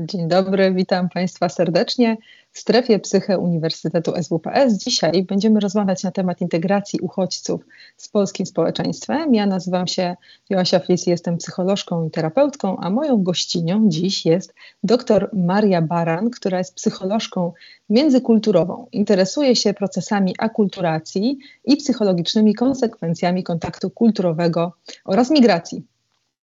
Dzień dobry, witam Państwa serdecznie w strefie Psyche Uniwersytetu SWPS. Dzisiaj będziemy rozmawiać na temat integracji uchodźców z polskim społeczeństwem. Ja nazywam się Joasia Flis, jestem psycholożką i terapeutką, a moją gościnią dziś jest dr Maria Baran, która jest psycholożką międzykulturową. Interesuje się procesami akulturacji i psychologicznymi konsekwencjami kontaktu kulturowego oraz migracji.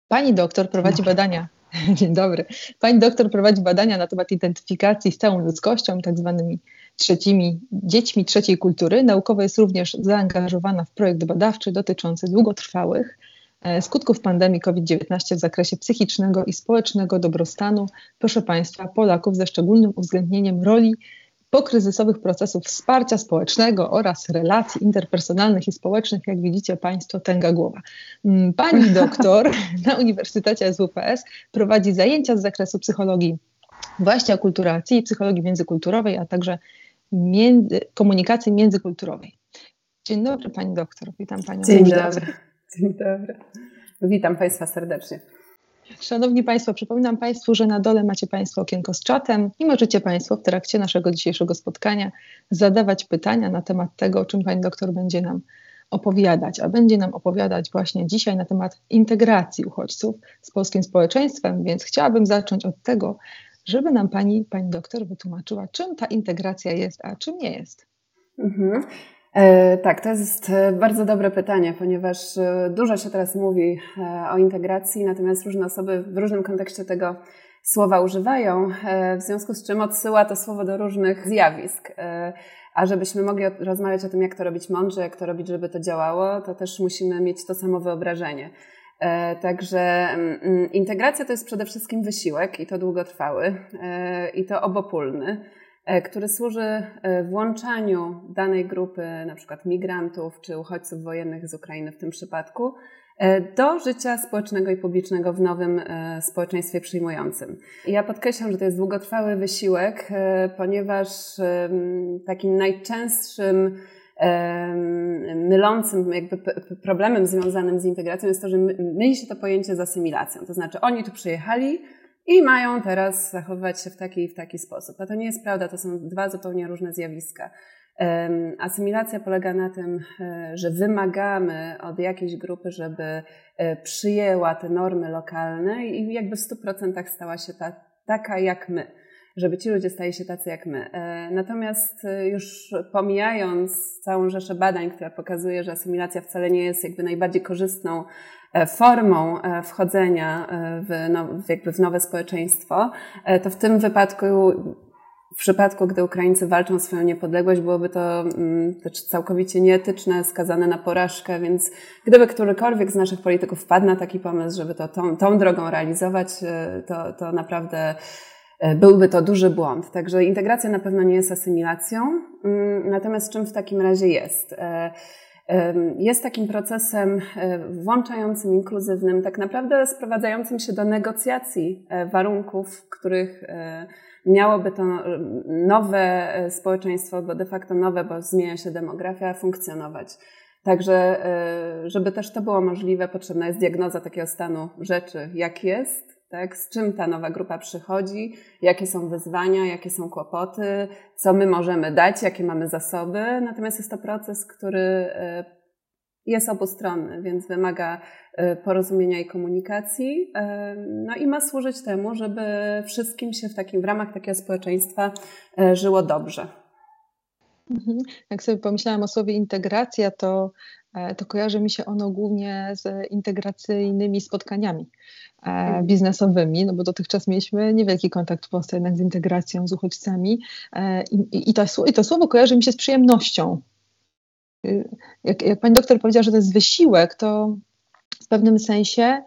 Pani doktor prowadzi badania Dzień dobry. Pani doktor prowadzi badania na temat identyfikacji z całą ludzkością, tak zwanymi trzecimi dziećmi trzeciej kultury. Naukowo jest również zaangażowana w projekt badawczy dotyczący długotrwałych e, skutków pandemii COVID-19 w zakresie psychicznego i społecznego dobrostanu, proszę Państwa, Polaków ze szczególnym uwzględnieniem roli pokryzysowych procesów wsparcia społecznego oraz relacji interpersonalnych i społecznych, jak widzicie Państwo, tęga głowa. Mm, pani doktor na Uniwersytecie SWPS prowadzi zajęcia z zakresu psychologii właśnie akulturacji i psychologii międzykulturowej, a także między, komunikacji międzykulturowej. Dzień dobry Pani doktor, witam Panią. Dzień dobry. Dzień dobry. Witam Państwa serdecznie. Szanowni Państwo, przypominam Państwu, że na dole macie Państwo okienko z czatem i możecie Państwo w trakcie naszego dzisiejszego spotkania zadawać pytania na temat tego, o czym Pani doktor będzie nam opowiadać, a będzie nam opowiadać właśnie dzisiaj na temat integracji uchodźców z polskim społeczeństwem, więc chciałabym zacząć od tego, żeby nam Pani, Pani doktor wytłumaczyła, czym ta integracja jest, a czym nie jest. Mhm. E, tak, to jest e, bardzo dobre pytanie, ponieważ e, dużo się teraz mówi o integracji, natomiast różne osoby w różnym kontekście tego słowa używają, w związku z czym odsyła to słowo do różnych zjawisk. A żebyśmy mogli rozmawiać o tym, jak to robić mądrze, jak to robić, żeby to działało, to też musimy mieć to samo wyobrażenie. Także mm, mm, integracja to jest przede wszystkim wysiłek i to długotrwały i to obopólny. E, który służy e, włączaniu danej grupy, na przykład migrantów czy uchodźców wojennych z Ukrainy w tym przypadku, e, do życia społecznego i publicznego w nowym społeczeństwie przyjmującym. Ja podkreślam, że to jest długotrwały wysiłek, ponieważ takim najczęstszym mylącym jakby problemem związanym z integracją jest to, że myli się to pojęcie z asymilacją. To znaczy oni tu przyjechali, i mają teraz zachowywać się w taki i w taki sposób. A to nie jest prawda, to są dwa zupełnie różne zjawiska. Asymilacja polega na tym, e, że wymagamy od jakiejś grupy, żeby e, przyjęła te normy lokalne i jakby w 100% stała się ta, taka jak my, żeby ci ludzie stali się tacy jak my. E, natomiast już pomijając całą rzeszę badań, która pokazuje, że asymilacja wcale nie jest jakby najbardziej korzystną formą e, wchodzenia e, w, no, jakby w nowe społeczeństwo, to w tym wypadku w przypadku, gdy Ukraińcy walczą o swoją niepodległość, byłoby to mm, też całkowicie nieetyczne, skazane na porażkę, więc gdyby którykolwiek z naszych polityków wpadł na taki pomysł, żeby to tą, tą drogą realizować, to, to naprawdę byłby to duży błąd. Także integracja na pewno nie jest asymilacją. Mm, natomiast czym w takim razie jest? Jest takim procesem e, włączającym, inkluzywnym, tak naprawdę sprowadzającym się do negocjacji e, warunków, w których e, miałoby to nowe społeczeństwo, bo de facto nowe, bo zmienia się demografia, funkcjonować. Także, żeby też to było możliwe, potrzebna jest diagnoza takiego stanu rzeczy, jak jest, tak? Z czym ta nowa grupa przychodzi, jakie są wyzwania, jakie są kłopoty, co my możemy dać, jakie mamy zasoby. Natomiast jest to proces, który e, jest obustronny, więc wymaga e, porozumienia i komunikacji. E, no i ma służyć temu, żeby wszystkim się w takim w ramach takiego społeczeństwa żyło dobrze. Mhm. Jak sobie pomyślałam o słowie integracja, to, to kojarzy mi się ono głównie z integracyjnymi spotkaniami. E, mhm. biznesowymi, no bo dotychczas mieliśmy niewielki kontakt w Polsce jednak z integracją, z uchodźcami e, i, i, to, i to słowo kojarzy mi się z przyjemnością. Y, jak, jak pani doktor powiedziała, że to jest wysiłek, to w pewnym sensie e,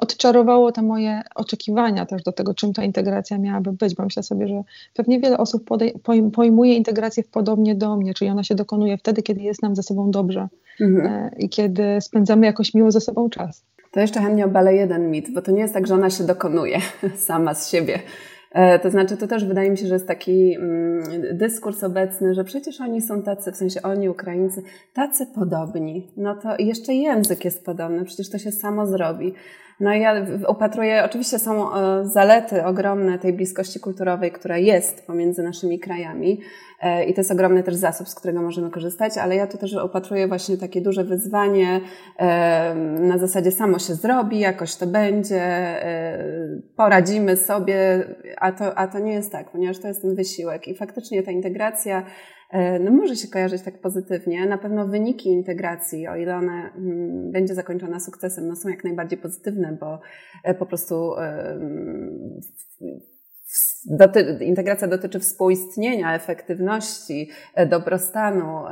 odczarowało te moje oczekiwania też do tego, czym ta integracja miałaby być, bo myślę sobie, że pewnie wiele osób podej- pojmuje integrację podobnie do mnie, czyli ona się dokonuje wtedy, kiedy jest nam ze sobą dobrze mhm. i kiedy spędzamy jakoś miło ze sobą czas. To jeszcze chętnie obalę jeden mit, bo to nie jest tak, że ona się dokonuje sama z siebie. E, to znaczy, to też wydaje mi się, że jest taki mm, dyskurs obecny, że przecież oni są tacy, w sensie oni, Ukraińcy, tacy podobni. No to jeszcze język jest podobny, przecież to się samo zrobi. No i ja upatruję, oczywiście są e, zalety ogromne tej bliskości kulturowej, która jest pomiędzy naszymi krajami i to jest ogromny też zasób, z którego możemy korzystać, ale ja tu też upatruję właśnie takie duże wyzwanie e, na zasadzie samo się zrobi, jakoś to będzie, poradzimy sobie, a to, a to nie jest tak, ponieważ to jest ten wysiłek i faktycznie ta integracja E, no może się kojarzyć tak pozytywnie. Na pewno wyniki integracji, o ile ona mm, będzie zakończona sukcesem, no są jak najbardziej pozytywne, bo e, po prostu Doty, integracja dotyczy współistnienia, efektywności, e, dobrostanu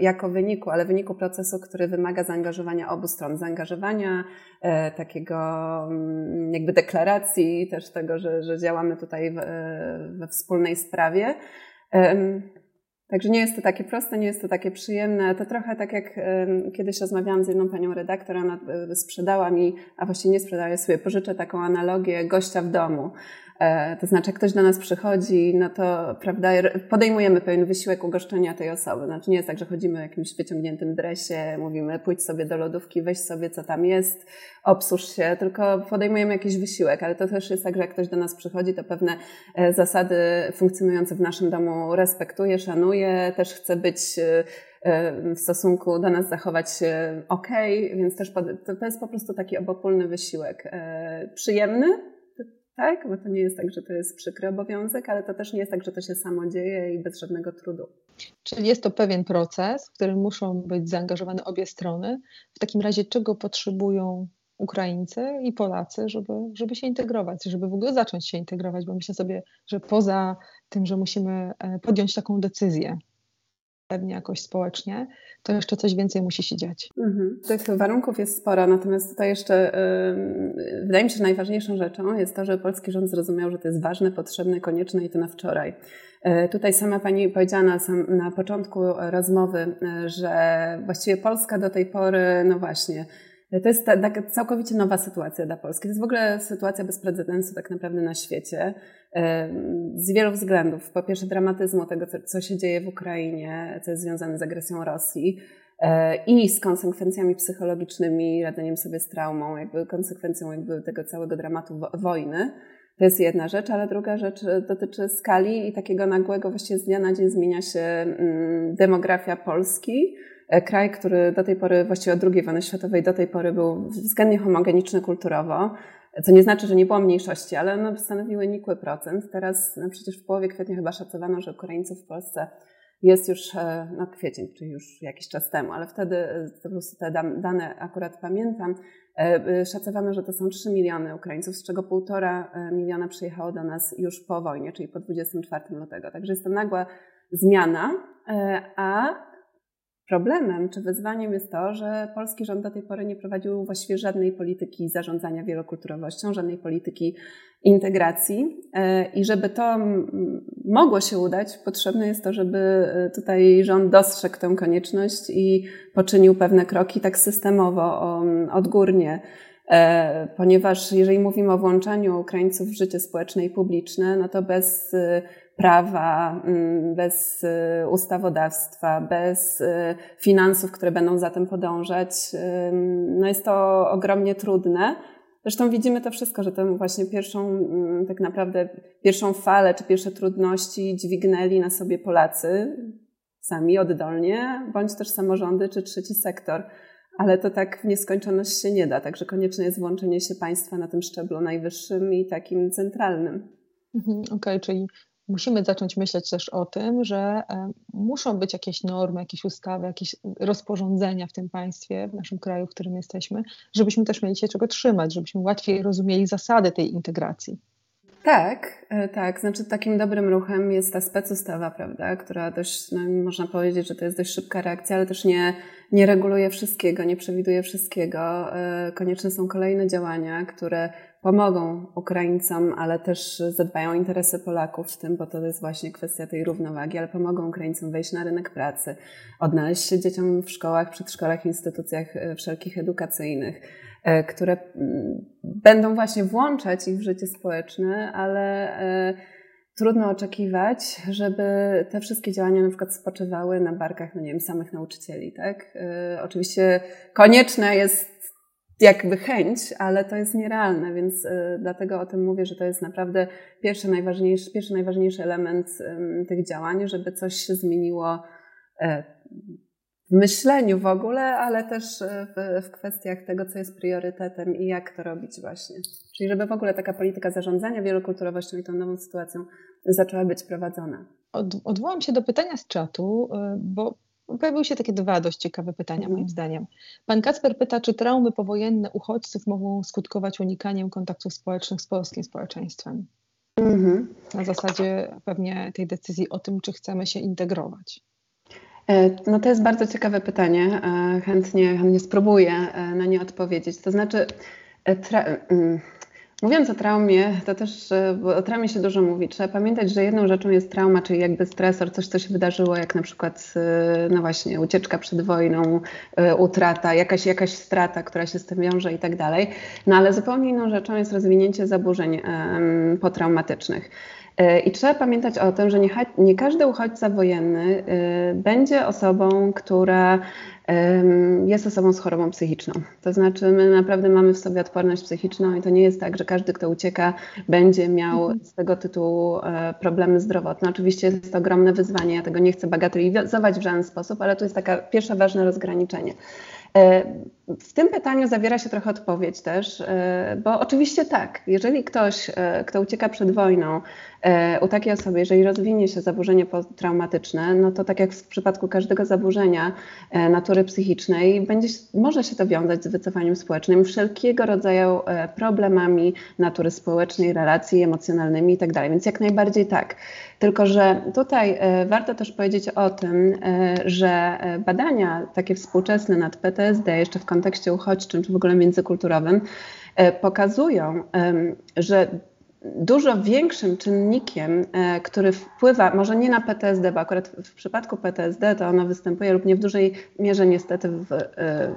jako wyniku, ale wyniku procesu, który wymaga zaangażowania obu stron, zaangażowania takiego mm, jakby deklaracji też tego, że, że działamy tutaj we wspólnej sprawie. Także nie jest to takie proste, nie jest to takie przyjemne. To trochę tak jak kiedyś rozmawiałam z jedną panią redaktor, ona e, sprzedała mi, a właściwie nie sprzedała, ja sobie pożyczę taką analogię gościa w domu. E, to znaczy, jak ktoś do nas przychodzi, no to prawda, podejmujemy pewien wysiłek ugoszczenia tej osoby. Znaczy, nie jest tak, że chodzimy w jakimś wyciągniętym dresie, mówimy pójdź sobie do lodówki, weź sobie co tam jest, obsłuż się, tylko podejmujemy jakiś wysiłek, ale to też jest tak, że jak ktoś do nas przychodzi, to pewne e, zasady funkcjonujące w naszym domu respektuje, szanuje, też chce być e, w stosunku do nas zachować ok, więc też to jest po prostu taki obopólny wysiłek. Przyjemny, tak? Bo to nie jest tak, że to jest przykry obowiązek, ale to też nie jest tak, że to się samo dzieje i bez żadnego trudu. Czyli jest to pewien proces, w którym muszą być zaangażowane obie strony. W takim razie czego potrzebują Ukraińcy i Polacy, żeby, żeby się integrować, żeby w ogóle zacząć się integrować, bo myślę sobie, że poza tym, że musimy e, podjąć taką decyzję, pewnie jakoś społecznie, to jeszcze coś więcej musi się dziać. Mhm. Tych warunków jest sporo, natomiast tutaj jeszcze yy, wydaje mi się, że najważniejszą rzeczą jest to, że polski rząd zrozumiał, że to jest ważne, potrzebne, konieczne i to na wczoraj. Yy, tutaj sama Pani powiedziała na, sam, na początku rozmowy, yy, że właściwie Polska do tej pory, no właśnie, to jest taka całkowicie nowa sytuacja dla Polski. To jest w ogóle sytuacja bez precedensu tak naprawdę na świecie. Z wielu względów. Po pierwsze dramatyzmu tego, co się dzieje w Ukrainie, co jest związane z agresją Rosji e, i z konsekwencjami psychologicznymi, radzeniem sobie z traumą, jakby konsekwencją jakby tego całego dramatu wojny. To jest jedna rzecz, ale druga rzecz dotyczy skali i takiego nagłego, właściwie z dnia na dzień zmienia się mm, demografia Polski E, kraj, który do tej pory, właściwie od II wojny światowej do tej pory był względnie homogeniczny kulturowo, co nie znaczy, że nie było mniejszości, ale one stanowiły nikły procent. Teraz no przecież w połowie kwietnia chyba szacowano, że Ukraińców w Polsce jest już, e, no kwiecień, czyli już jakiś czas temu, ale wtedy e, po prostu te dane akurat pamiętam, szacowano, że to są 3 miliony Ukraińców, z czego 1,5 miliona przyjechało do nas już po wojnie, czyli po 24 lutego. Także jest to nagła zmiana, a Problemem czy wyzwaniem jest to, że polski rząd do tej pory nie prowadził właściwie żadnej polityki zarządzania wielokulturowością, żadnej polityki integracji. E, I żeby to mogło się udać, potrzebne jest to, żeby e, tutaj rząd dostrzegł tę konieczność i poczynił pewne kroki tak systemowo, odgórnie. E, ponieważ jeżeli mówimy o włączaniu Ukraińców w życie społeczne i publiczne, no to bez prawa, mm, bez y, ustawodawstwa, bez y, finansów, które będą za tym podążać, no jest to ogromnie trudne. Zresztą widzimy to wszystko, że tę właśnie pierwszą, mm, tak naprawdę pierwszą falę czy pierwsze trudności dźwignęli na sobie Polacy sami oddolnie, bądź też samorządy czy trzeci sektor. Ale to tak w nieskończoność się nie da, także konieczne jest włączenie się państwa na tym szczeblu najwyższym i takim centralnym. Mhm, okej, okay, czyli musimy zacząć myśleć też o tym, że e, muszą być jakieś normy, jakieś ustawy, jakieś rozporządzenia w tym państwie, w naszym kraju, w którym jesteśmy, żebyśmy też mieli się czego trzymać, żebyśmy łatwiej rozumieli zasady tej integracji. Tak, e, tak. Znaczy takim dobrym ruchem jest ta specustawa, prawda, która dość, no, można powiedzieć, że to jest dość szybka reakcja, ale też nie, nie reguluje wszystkiego, nie przewiduje wszystkiego. E, konieczne są kolejne działania, które pomogą Ukraińcom, ale też zadbają o interesy Polaków w tym, bo to jest właśnie kwestia tej równowagi, ale pomogą Ukraińcom wejść na rynek pracy, odnaleźć się dzieciom w szkołach, przedszkolach, instytucjach e, wszelkich edukacyjnych. Które mm, będą właśnie włączać ich w życie społeczne, ale trudno oczekiwać, żeby te wszystkie działania na przykład spoczywały na barkach, no nie wiem, samych nauczycieli, tak? Oczywiście konieczne jest jakby chęć, ale to jest nierealne, więc dlatego o tym mówię, że to jest naprawdę pierwszy najważniejszy, pierwszy najważniejszy element tych działań, żeby coś się zmieniło e, w myśleniu w ogóle, ale też e, w, w kwestiach tego, co jest priorytetem i jak to robić właśnie. Czyli żeby w ogóle taka polityka zarządzania wielokulturowością i tą nową sytuacją zaczęła być prowadzona. Od, odwołam się do pytania z czatu, y, bo Pojawiły się takie dwa dość ciekawe pytania, mhm. moim zdaniem. Pan Kacper pyta, czy traumy powojenne uchodźców mogą skutkować unikaniem kontaktów społecznych z polskim społeczeństwem? Mhm. Na zasadzie pewnie tej decyzji o tym, czy chcemy się integrować. E, no to jest bardzo ciekawe pytanie. E, chętnie, chętnie spróbuję e, na nie odpowiedzieć. To znaczy, mm, Mówiąc o traumie, to też, bo o traumie się dużo mówi. Trzeba pamiętać, że jedną rzeczą jest trauma, czyli jakby stresor, coś, co się wydarzyło, jak na przykład, no właśnie, ucieczka przed wojną, utrata, jakaś, jakaś strata, która się z tym wiąże i tak dalej. No ale zupełnie inną rzeczą jest rozwinięcie zaburzeń potraumatycznych. I trzeba pamiętać o tym, że nie, nie każdy uchodźca wojenny będzie osobą, która jest osobą z chorobą psychiczną. To znaczy, my naprawdę mamy w sobie odporność psychiczną i to nie jest tak, że każdy, kto ucieka, będzie miał mhm. z tego tytułu e, problemy zdrowotne. Oczywiście jest to ogromne wyzwanie, ja tego nie chcę bagatelizować w żaden sposób, ale to jest taka pierwsze ważne rozgraniczenie. E, w tym pytaniu zawiera się trochę odpowiedź też, e, bo oczywiście tak, jeżeli ktoś, e, kto ucieka przed wojną, u takiej osoby, jeżeli rozwinie się zaburzenie traumatyczne, no to tak jak w przypadku każdego zaburzenia natury psychicznej, będzie, może się to wiązać z wycofaniem społecznym, wszelkiego rodzaju problemami natury społecznej, relacji emocjonalnymi itd. Tak Więc jak najbardziej tak. Tylko, że tutaj warto też powiedzieć o tym, że badania takie współczesne nad PTSD jeszcze w kontekście uchodźczym czy w ogóle międzykulturowym, e, pokazują, że dużo większym czynnikiem, e, który wpływa, może nie na PTSD, bo akurat w przypadku PTSD to ono występuje lub nie w dużej mierze niestety w, e,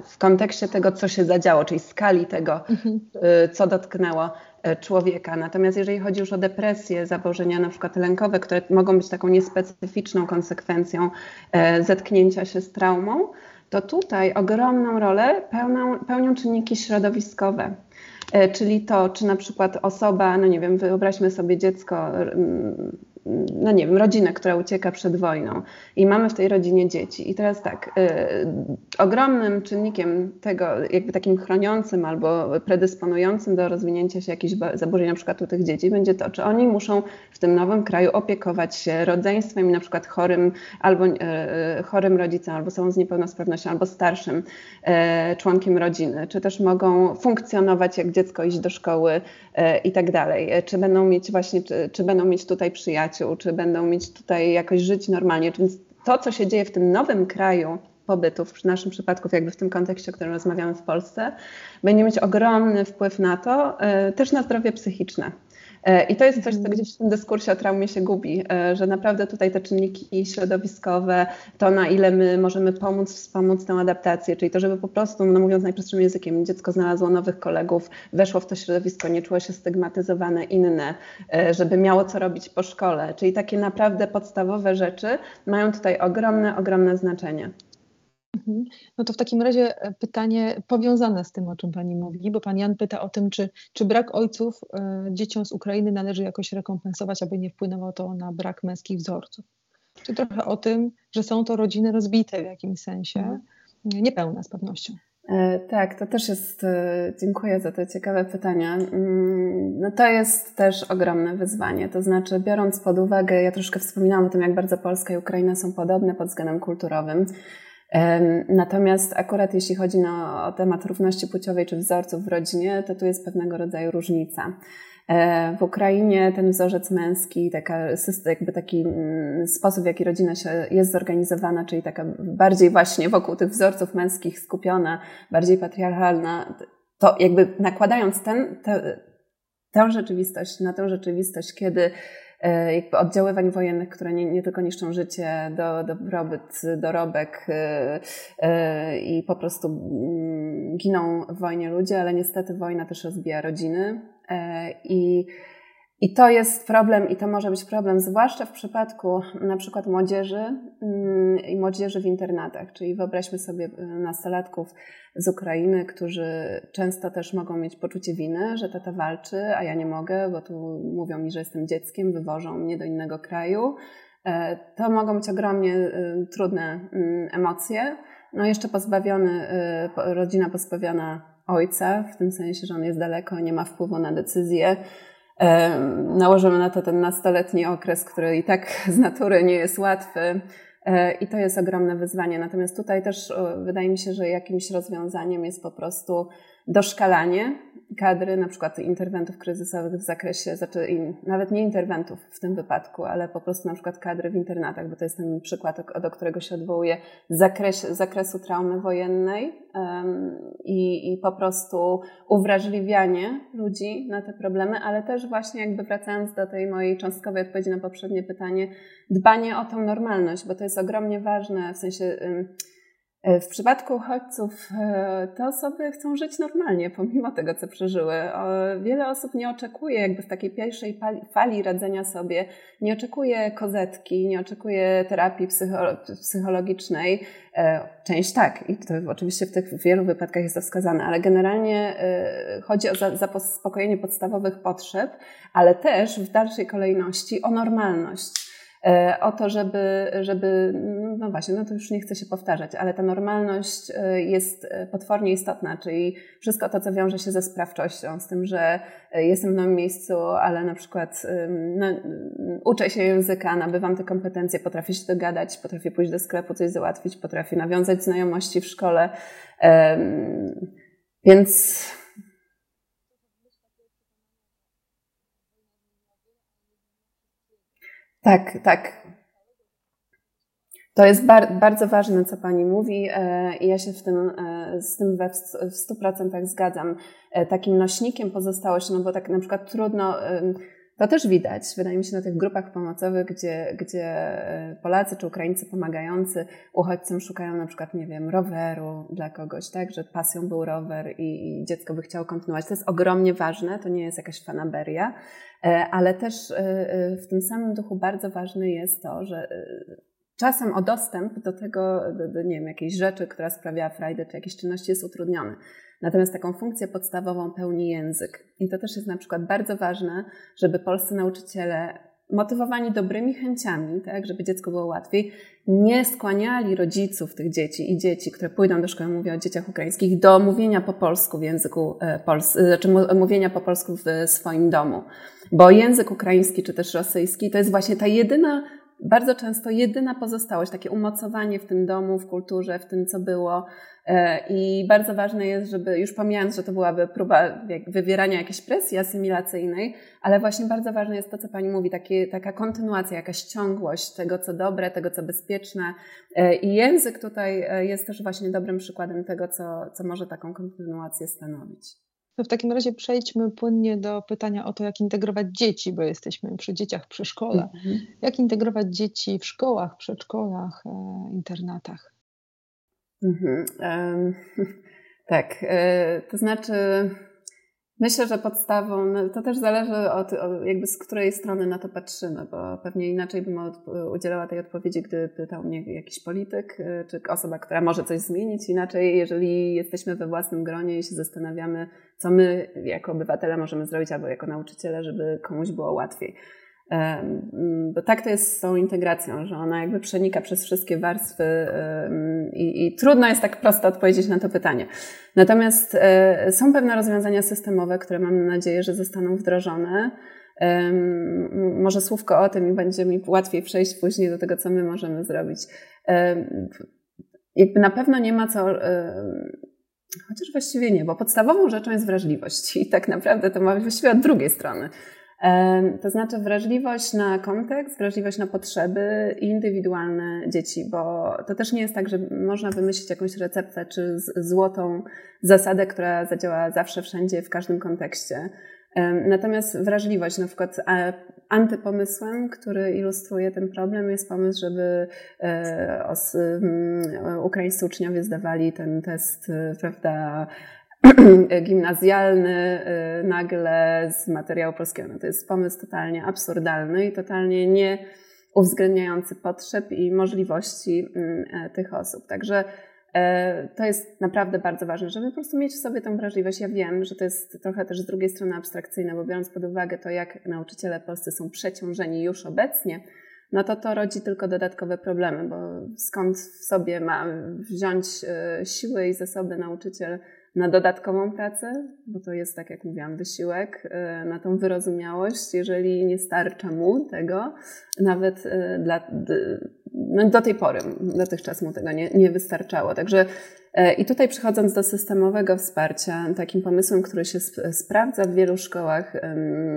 w kontekście tego, co się zadziało, czyli skali tego, mhm. co dotknęło człowieka. Natomiast jeżeli chodzi już o depresję, zaburzenia na przykład lękowe, które mogą być taką niespecyficzną konsekwencją zetknięcia się z traumą, to tutaj ogromną rolę pełnią, pełnią czynniki środowiskowe. E, czyli to, czy na przykład osoba, no nie wiem, wyobraźmy sobie dziecko no nie wiem, rodzinę, która ucieka przed wojną i mamy w tej rodzinie dzieci. I teraz tak, y, ogromnym czynnikiem tego, jakby takim chroniącym albo predysponującym do rozwinięcia się jakichś zaburzeń na przykład u tych dzieci będzie to, czy oni muszą w tym nowym kraju opiekować się rodzeństwem i na przykład chorym albo y, chorym rodzicem, albo są z niepełnosprawnością, albo starszym y, członkiem rodziny, czy też mogą funkcjonować jak dziecko, iść do szkoły y, i tak dalej, czy będą mieć właśnie, czy, czy będą mieć tutaj przyjaciół, przyjaciół, czy będą mieć tutaj jakoś żyć normalnie. Więc to, co się dzieje w tym nowym kraju pobytu, w naszym przypadku, jakby w tym kontekście, o którym rozmawiamy w Polsce, będzie mieć ogromny wpływ na to, e, też na zdrowie psychiczne. E, I to jest coś, co mhm. gdzieś w tym dyskursie o traumie się gubi, e, że naprawdę tutaj te czynniki środowiskowe, to na ile my możemy pomóc, wspomóc tę adaptację, czyli to, żeby po prostu, no mówiąc najprostszym językiem, dziecko znalazło nowych kolegów, weszło w to środowisko, nie czuło się stygmatyzowane, inne, e, żeby miało co robić po szkole, czyli takie naprawdę podstawowe rzeczy mają tutaj ogromne, ogromne znaczenie. Mhm. No to w takim razie e, pytanie powiązane z tym, o czym Pani mówi, bo Pan Jan pyta o tym, czy, czy brak ojców y, dzieciom z Ukrainy należy jakoś rekompensować, aby nie wpłynęło to na brak męskich wzorców. Czy trochę o tym, że są to rodziny rozbite w jakimś sensie, mhm. niepełne z pewnością. E, tak, to też jest, dziękuję za te ciekawe pytania. Mm, no to jest też ogromne wyzwanie. To znaczy, biorąc pod uwagę, ja troszkę wspominałam o tym, jak bardzo Polska i Ukraina są podobne pod względem kulturowym. Natomiast akurat jeśli chodzi no, o temat równości płciowej czy wzorców w rodzinie, to tu jest pewnego rodzaju różnica. E, w Ukrainie ten wzorzec męski, taka, jakby taki mm, sposób, w jaki rodzina się jest zorganizowana, czyli taka bardziej właśnie wokół tych wzorców męskich skupiona, bardziej patriarchalna, to jakby nakładając ten, te, tę rzeczywistość na tę rzeczywistość, kiedy jakby oddziaływań wojennych, które nie, nie tylko niszczą życie, do, dobrobyt, dorobek i po prostu mm, giną w wojnie ludzie, ale niestety wojna też rozbija rodziny. I i to jest problem, i to może być problem, zwłaszcza w przypadku na przykład młodzieży mm, i młodzieży w internatach. Czyli wyobraźmy sobie y, nastolatków z Ukrainy, którzy często też mogą mieć poczucie winy, że tata walczy, a ja nie mogę, bo tu mówią mi, że jestem dzieckiem, wywożą mnie do innego kraju. E, to mogą być ogromnie y, trudne mm, emocje. No jeszcze pozbawiony, y, rodzina pozbawiona ojca, w tym sensie, że on jest daleko, nie ma wpływu na decyzje Nałożymy na to ten nastoletni okres, który i tak z natury nie jest łatwy. E, I to jest ogromne wyzwanie. Natomiast tutaj też wydaje mi się, że jakimś rozwiązaniem jest po prostu doszkalanie. Kadry, na przykład interwentów kryzysowych w zakresie, znaczy nawet nie interwentów w tym wypadku, ale po prostu na przykład kadry w internatach, bo to jest ten przykład, do którego się odwołuje, zakres, zakresu traumy wojennej um, i, i po prostu uwrażliwianie ludzi na te problemy, ale też właśnie jakby wracając do tej mojej cząstkowej odpowiedzi na poprzednie pytanie, dbanie o tą normalność, bo to jest ogromnie ważne, w sensie um, w przypadku uchodźców e, te osoby chcą żyć normalnie, pomimo tego, co przeżyły. Wiele osób nie oczekuje, jakby w takiej pierwszej fali radzenia sobie, nie oczekuje kozetki, nie oczekuje terapii psychologicznej. E, część tak, i to oczywiście w tych wielu wypadkach jest to wskazane, ale generalnie chodzi o zaspokojenie podstawowych potrzeb, ale też w dalszej kolejności o normalność. E, o to, żeby, żeby, no właśnie, no to już nie chcę się powtarzać, ale ta normalność e, jest e, potwornie istotna, czyli wszystko to, co wiąże się ze sprawczością, z tym, że jestem w nowym miejscu, ale na przykład no, uczę się języka, nabywam te kompetencje, potrafię się dogadać, potrafię pójść do sklepu, coś załatwić, potrafię nawiązać znajomości w szkole. Więc Tak, tak. To jest bar bardzo ważne, co Pani mówi e, i ja się w tym, e, z tym we, w stu procentach zgadzam. E, takim nośnikiem pozostałości, no bo tak na przykład trudno, to też widać, wydaje mi się, na tych grupach pomocowych, gdzie, gdzie Polacy czy Ukraińcy pomagający uchodźcom szukają na przykład, nie wiem, roweru dla kogoś, tak, że pasją był rower i, i dziecko by chciało kontynuować. To jest ogromnie ważne, to nie jest jakaś fanaberia, E, ale też e, e, w tym samym duchu bardzo ważne jest to, że czasem o dostęp do tego, do, do, nie wiem, jakiejś rzeczy, która sprawia frajdę, czy jakiejś czynności jest utrudniony. Natomiast taką funkcję podstawową pełni język. I to też jest na przykład bardzo ważne, żeby polscy nauczyciele motywowani dobrymi chęciami, tak, żeby dziecko było łatwiej, nie skłaniali rodziców tych dzieci i dzieci, które pójdą do szkoły, mówię o dzieciach ukraińskich, do mówienia po polsku w języku polskim, znaczy mówienia po polsku w swoim domu. Bo język ukraiński czy też rosyjski to jest właśnie ta jedyna, bardzo często jedyna pozostałość, takie umocowanie w tym domu, w kulturze, w tym, co było. E, I bardzo ważne jest, żeby już pomijając, że to byłaby próba wywierania jakiejś presji asymilacyjnej, ale właśnie bardzo ważne jest to, co Pani mówi, takie, taka kontynuacja, jakaś ciągłość tego, co dobre, tego, co bezpieczne. E, I język tutaj e, jest też właśnie dobrym przykładem tego, co, co może taką kontynuację stanowić. No w takim razie przejdźmy płynnie do pytania o to, jak integrować dzieci, bo jesteśmy przy dzieciach w przedszkole. Mhm. Jak integrować dzieci w szkołach, przedszkolach, e, internatach? Mhm. Um, tak, e, to znaczy Myślę, że podstawą, no, to też zależy od, od, jakby z której strony na to patrzymy, bo pewnie inaczej bym od, udzielała tej odpowiedzi, gdy pytał mnie jakiś polityk, y, czy osoba, która może coś zmienić. Inaczej, jeżeli jesteśmy we własnym gronie i się zastanawiamy, co my jako obywatele możemy zrobić albo jako nauczyciele, żeby komuś było łatwiej. Bo tak to jest z tą integracją, że ona jakby przenika przez wszystkie warstwy i, i, trudno jest tak prosto odpowiedzieć na to pytanie. Natomiast e, są pewne rozwiązania systemowe, które mam nadzieję, że zostaną wdrożone. Może słówko o tym i będzie mi łatwiej przejść później do tego, co my możemy zrobić. Jakby na pewno nie ma co Chociaż właściwie nie, bo podstawową rzeczą jest wrażliwość i tak naprawdę to ma właściwie od drugiej strony. To znaczy wrażliwość na kontekst, wrażliwość na potrzeby indywidualne dzieci, bo to też nie jest tak, że można wymyślić jakąś receptę czy złotą zasadę, która zadziała zawsze, wszędzie, w każdym kontekście. Natomiast wrażliwość, na przykład antypomysłem, który ilustruje ten problem, jest pomysł, żeby os, ukraińscy uczniowie zdawali ten test, prawda, gimnazjalny nagle z materiału polskiego. No to jest pomysł totalnie absurdalny i totalnie nie uwzględniający potrzeb i możliwości tych osób. Także E, to jest naprawdę bardzo ważne, żeby po prostu mieć w sobie tą wrażliwość. Ja wiem, że to jest trochę też z drugiej strony abstrakcyjne, bo biorąc pod uwagę to, jak nauczyciele polscy są przeciążeni już obecnie, no to to rodzi tylko dodatkowe problemy, bo skąd w sobie ma wziąć e, siły i zasoby nauczyciel na dodatkową pracę, bo to jest, tak jak mówiłam, wysiłek, e, na tą wyrozumiałość, jeżeli nie starcza mu tego, nawet dla no do tej pory, dotychczas mu tego nie, nie wystarczało. Także e, i tutaj przechodząc do systemowego wsparcia, takim pomysłem, który się sprawdza w wielu szkołach,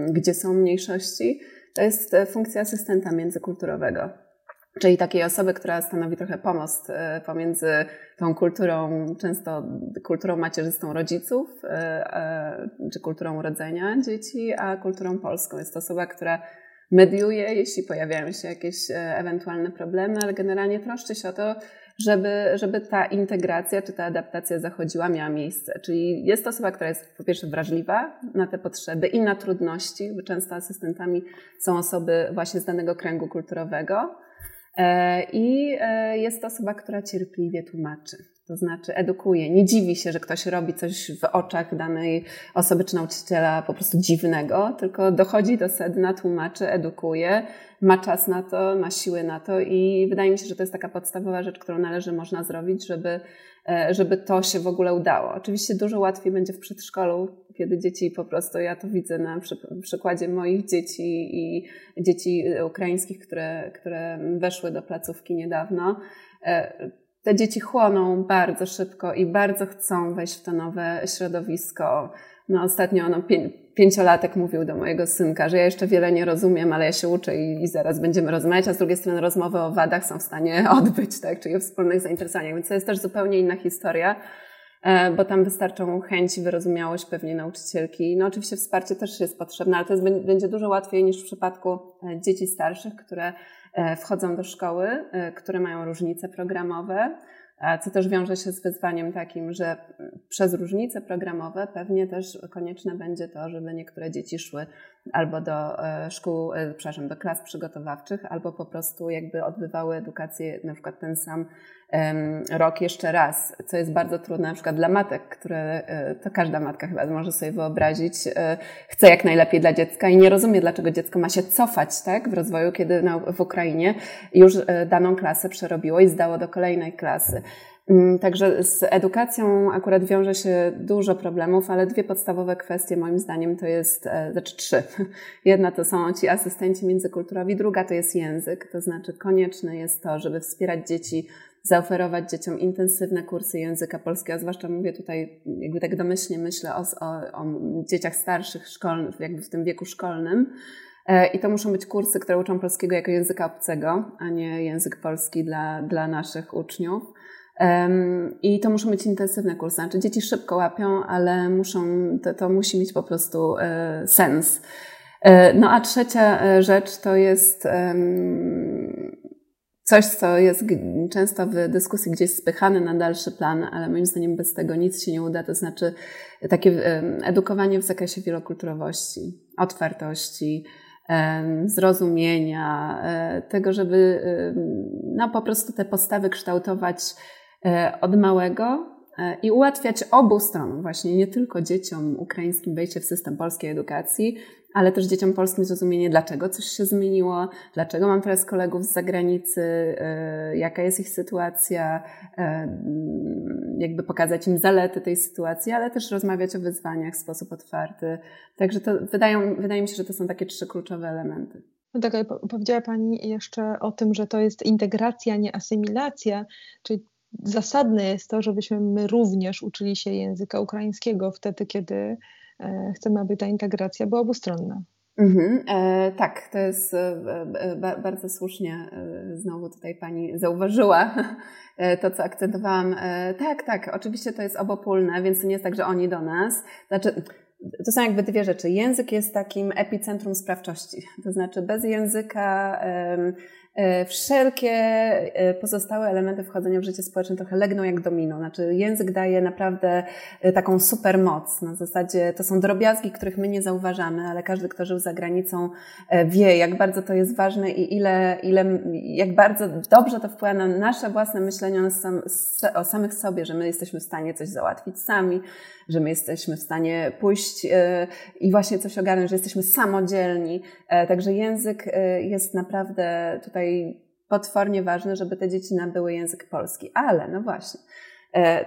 gdzie są mniejszości, to jest e, funkcja asystenta międzykulturowego. Czyli takiej osoby, która stanowi trochę pomost e, pomiędzy tą kulturą, często kulturą macierzystą rodziców, czy kulturą urodzenia dzieci, a kulturą polską. Jest to osoba, która mediuje, jeśli pojawiają się jakieś ewentualne problemy, ale generalnie troszczy się o to, żeby, żeby ta integracja czy ta adaptacja zachodziła, miała miejsce. Czyli jest to osoba, która jest po pierwsze wrażliwa na te potrzeby i na trudności, bo często asystentami są osoby właśnie z danego kręgu kulturowego. E, I e, jest to osoba, która cierpliwie tłumaczy. To znaczy edukuje, nie dziwi się, że ktoś robi coś w oczach danej osoby czy nauczyciela po prostu dziwnego, tylko dochodzi do sedna, tłumaczy, edukuje, ma czas na to, ma siły na to i wydaje mi się, że to jest taka podstawowa rzecz, którą należy można zrobić, żeby, żeby to się w ogóle udało. Oczywiście dużo łatwiej będzie w przedszkolu, kiedy dzieci po prostu, ja to widzę na przykładzie moich dzieci i dzieci ukraińskich, które, które weszły do placówki niedawno e, te dzieci chłoną bardzo szybko i bardzo chcą wejść w to nowe środowisko. No ostatnio no, pięciolatek mówił do mojego synka, że ja jeszcze wiele nie rozumiem, ale ja się uczę i, i, zaraz będziemy rozmawiać, a z drugiej strony rozmowy o wadach są w stanie odbyć, tak, czyli o wspólnych zainteresowaniach, więc to jest też zupełnie inna historia, e, bo tam wystarczą chęć i wyrozumiałość pewnie nauczycielki. No oczywiście wsparcie też jest potrzebne, ale to jest, będzie dużo łatwiej niż w przypadku e, dzieci starszych, które E, wchodzą do szkoły, które mają różnice programowe, co też wiąże się z wyzwaniem takim, że przez różnice programowe pewnie też konieczne będzie to, żeby niektóre dzieci szły albo do e, szkół, przepraszam, do klas przygotowawczych, albo po prostu jakby odbywały edukację na przykład ten sam rok jeszcze raz, co jest bardzo trudne na przykład dla matek, które e, to każda matka chyba może sobie wyobrazić, e, chce jak najlepiej dla dziecka i nie rozumie, dlaczego dziecko ma się cofać tak, w rozwoju, kiedy w Ukrainie już e, daną klasę przerobiło i zdało do kolejnej klasy. Mm, także z edukacją akurat wiąże się dużo problemów, ale dwie podstawowe kwestie moim zdaniem to jest, znaczy trzy. Jedna to są ci asystenci międzykulturowi, druga to jest język, to znaczy konieczne jest to, żeby wspierać dzieci zaoferować dzieciom intensywne kursy języka polskiego, zwłaszcza mówię tutaj jakby tak domyślnie myślę o, o, o dzieciach starszych, szkolnych, jakby w tym wieku szkolnym. E, I to muszą być kursy, które uczą polskiego jako języka obcego, a nie język polski dla, dla naszych uczniów. I to muszą być intensywne kursy. Znaczy dzieci szybko łapią, ale muszą, to, to musi mieć po prostu e, sens. E, no a trzecia rzecz to jest coś, co jest często w dyskusji gdzieś spychane na dalszy plan, ale moim zdaniem bez tego nic się nie uda, to znaczy takie edukowanie w zakresie wielokulturowości, otwartości, zrozumienia, e, tego, żeby no, po prostu te postawy kształtować e, od małego e, i ułatwiać obu stronom, właśnie nie tylko dzieciom ukraińskim wejście w system polskiej edukacji, ale też dzieciom polskim zrozumienie, dlaczego coś się zmieniło, dlaczego mam teraz kolegów z zagranicy, e, jaka jest ich sytuacja, e, jakby pokazać im zalety tej sytuacji, ale też rozmawiać o wyzwaniach w sposób otwarty. Także to wydają, wydaje mi się, że to są takie trzy kluczowe elementy. No tak, powiedziała Pani jeszcze o tym, że to jest integracja, nie asymilacja, czyli zasadne jest to, żebyśmy my również uczyli się języka ukraińskiego wtedy, kiedy E, chcemy, aby ta integracja była obustronna. Mhm, e, tak, to jest e, e, bardzo słusznie e, znowu tutaj Pani zauważyła e, to, co akcentowałam. tak, tak, oczywiście to jest obopólne, więc to nie jest tak, że oni do nas. Znaczy, to są jakby dwie rzeczy. Język jest takim epicentrum sprawczości. To znaczy bez języka wszelkie e, pozostałe elementy wchodzenia w życie społeczne trochę legną jak domino. Znaczy język daje naprawdę e, taką super moc. Na zasadzie to są drobiazgi, których my nie zauważamy, ale każdy, kto żył za granicą wie, jak bardzo to jest ważne i ile, ile jak bardzo dobrze to wpływa na nasze własne myślenie o, sam, o samych sobie, że my jesteśmy w stanie coś załatwić sami, że my jesteśmy w stanie pójść i właśnie coś ogarnąć, że jesteśmy samodzielni. Także język jest naprawdę tutaj potwornie ważne, żeby te dzieci nabyły język polski. Ale, no właśnie, e,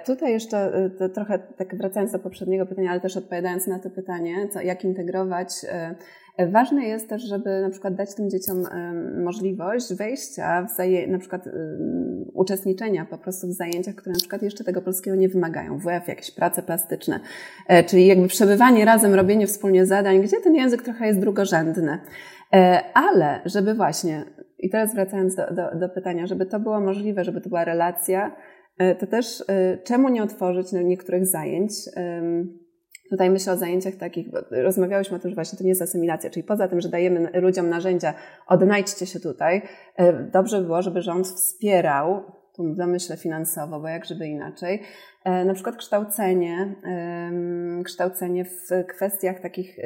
Tutaj jeszcze e, trochę tak wracając do poprzedniego pytania, ale też odpowiadając na to pytanie, co, jak integrować, e, ważne jest też, żeby na przykład dać tym dzieciom możliwość wejścia w zaje- na przykład uczestniczenia po prostu w zajęciach, które na przykład jeszcze tego polskiego nie wymagają, WF, jakieś prace plastyczne, czyli jakby przebywanie razem, robienie wspólnie zadań, gdzie ten język trochę jest drugorzędny. Ale żeby właśnie i teraz wracając do, do, do, pytania, żeby to było możliwe, żeby to była relacja, e, to też e, czemu nie otworzyć niektórych zajęć? Tutaj myślę o zajęciach takich, bo rozmawiałyśmy o tym, że właśnie to nie jest asymilacja, czyli poza tym, że dajemy ludziom narzędzia, odnajdźcie się tutaj, e, dobrze było, żeby rząd wspierał tu domyślę finansowo, bo jak żeby inaczej, E, na przykład kształcenie, kształcenie w kwestiach takich,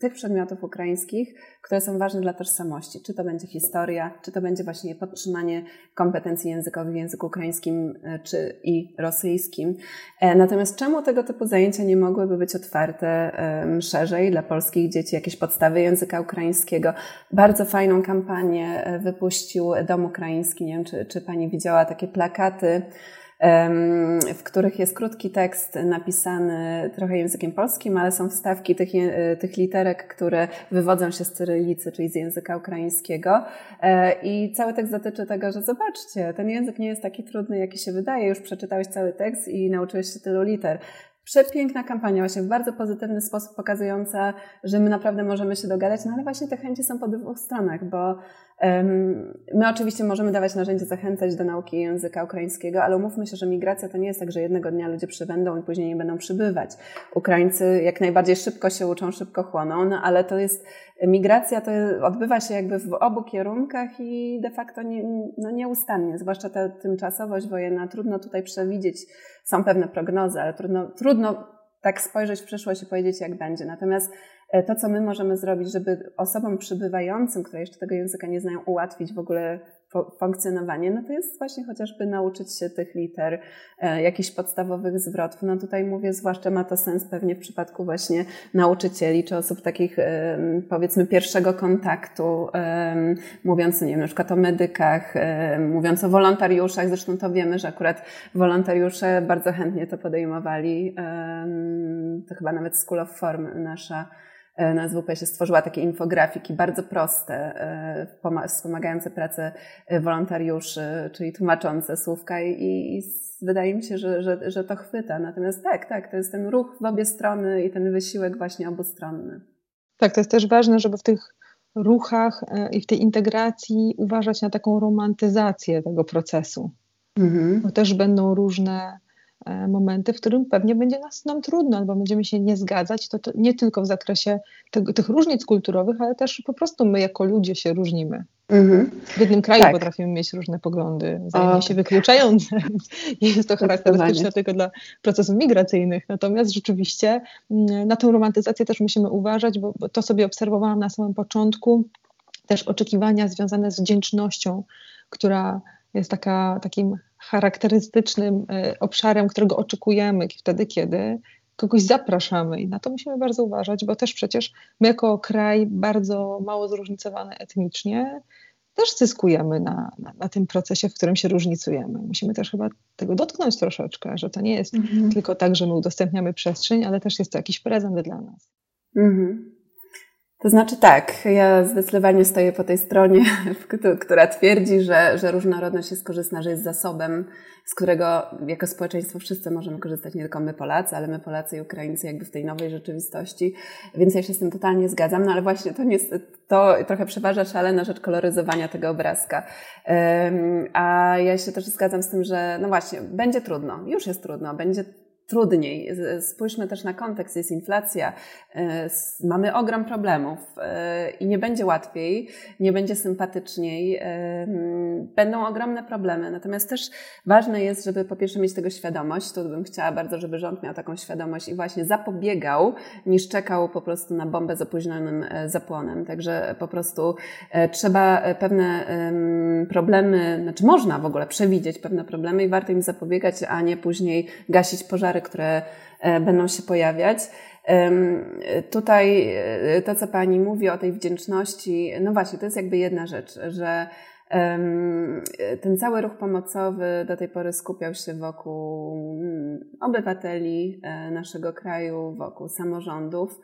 tych przedmiotów ukraińskich, które są ważne dla tożsamości. Czy to będzie historia, czy to będzie właśnie podtrzymanie kompetencji językowych w języku ukraińskim e, czy i rosyjskim. E, natomiast czemu tego typu zajęcia nie mogłyby być otwarte szerzej dla polskich dzieci, jakieś podstawy języka ukraińskiego? Bardzo fajną kampanię wypuścił Dom Ukraiński. Nie wiem, czy, czy Pani widziała takie plakaty w których jest krótki tekst napisany trochę językiem polskim, ale są wstawki tych, tych literek, które wywodzą się z cyrylicy, czyli z języka ukraińskiego. E, I cały tekst dotyczy tego, że zobaczcie, ten język nie jest taki trudny, jaki się wydaje. Już przeczytałeś cały tekst i nauczyłeś się tylu liter. Przepiękna kampania, właśnie w bardzo pozytywny sposób pokazująca, że my naprawdę możemy się dogadać, no ale właśnie te chęci są po dwóch stronach, bo My oczywiście możemy dawać narzędzia, zachęcać do nauki języka ukraińskiego, ale umówmy się, że migracja to nie jest tak, że jednego dnia ludzie przybędą i później nie będą przybywać. Ukraińcy jak najbardziej szybko się uczą, szybko chłoną, no ale to jest, migracja to odbywa się jakby w obu kierunkach i de facto nie, no nieustannie, zwłaszcza ta tymczasowość wojenna. Trudno tutaj przewidzieć, są pewne prognozy, ale trudno, trudno tak spojrzeć w przyszłość i powiedzieć, jak będzie. Natomiast E, to, co my możemy zrobić, żeby osobom przybywającym, które jeszcze tego języka nie znają, ułatwić w ogóle funkcjonowanie, no to jest właśnie chociażby nauczyć się tych liter, e, jakichś podstawowych zwrotów. No tutaj mówię, zwłaszcza ma to sens pewnie w przypadku właśnie nauczycieli, czy osób takich powiedzmy pierwszego kontaktu, mówiąc, nie wiem, na przykład o medykach, mówiąc o wolontariuszach, zresztą to wiemy, że akurat wolontariusze bardzo chętnie to podejmowali. To chyba nawet School of Form nasza E, na SWP się stworzyła takie infografiki bardzo proste, e, wspomagające pracę e, wolontariuszy, czyli tłumaczące słówka i, i wydaje mi się, że, że, że to chwyta. Natomiast tak, tak, to jest ten ruch w obie strony i ten wysiłek właśnie obustronny. Tak, to jest też ważne, żeby w tych ruchach i w tej integracji uważać na taką romantyzację tego procesu. Mhm. Bo też będą różne E, momenty, w którym pewnie będzie nas, nam trudno, albo będziemy się nie zgadzać, to, to nie tylko w zakresie tego, tych różnic kulturowych, ale też po prostu my jako ludzie się różnimy. Mhm. W jednym kraju tak. potrafimy mieć różne poglądy, wzajemnie się tak. wykluczające. Nie jest to charakterystyczne tylko dla procesów migracyjnych. Natomiast rzeczywiście mm, na tę romantyzację też musimy uważać, bo, bo to sobie obserwowałam na samym początku. Też oczekiwania związane z wdzięcznością, która jest taka, takim charakterystycznym e, obszarem, którego oczekujemy wtedy, kiedy kogoś zapraszamy. I na to musimy bardzo uważać, bo też przecież my, jako kraj bardzo mało zróżnicowany etnicznie, też zyskujemy na, na, na, tym procesie, w którym się różnicujemy. Musimy też chyba tego dotknąć troszeczkę, że to nie jest mhm. tylko tak, że my udostępniamy przestrzeń, ale też jest to jakiś prezent dla nas. Mhm. To znaczy tak, ja zdecydowanie stoję po tej stronie, która twierdzi, że, że różnorodność jest korzystna, że jest zasobem, z którego jako społeczeństwo wszyscy możemy korzystać, nie tylko my Polacy, ale my Polacy i Ukraińcy jakby w tej nowej rzeczywistości. Więc ja się z tym totalnie zgadzam, no ale właśnie to, nie, to trochę przeważa szalena rzecz koloryzowania tego obrazka. A ja się też zgadzam z tym, że no właśnie, będzie trudno, już jest trudno, będzie trudniej. Spójrzmy też na kontekst, jest inflacja, e, mamy ogrom problemów e, i nie będzie łatwiej, nie będzie sympatyczniej, e, będą ogromne problemy. Natomiast też ważne jest, żeby po pierwsze mieć tego świadomość, tu bym chciała bardzo, żeby rząd miał taką świadomość i właśnie zapobiegał, niż czekał po prostu na bombę z opóźnionym zapłonem. Także po prostu trzeba pewne problemy, znaczy można w ogóle przewidzieć pewne problemy i warto im zapobiegać, a nie później gasić pożary, które e, będą się pojawiać. Tutaj e, to, co Pani mówi o tej wdzięczności, no właśnie, to jest jakby jedna rzecz, że ten cały ruch pomocowy do tej pory skupiał się wokół mm, obywateli e, naszego kraju, wokół samorządów.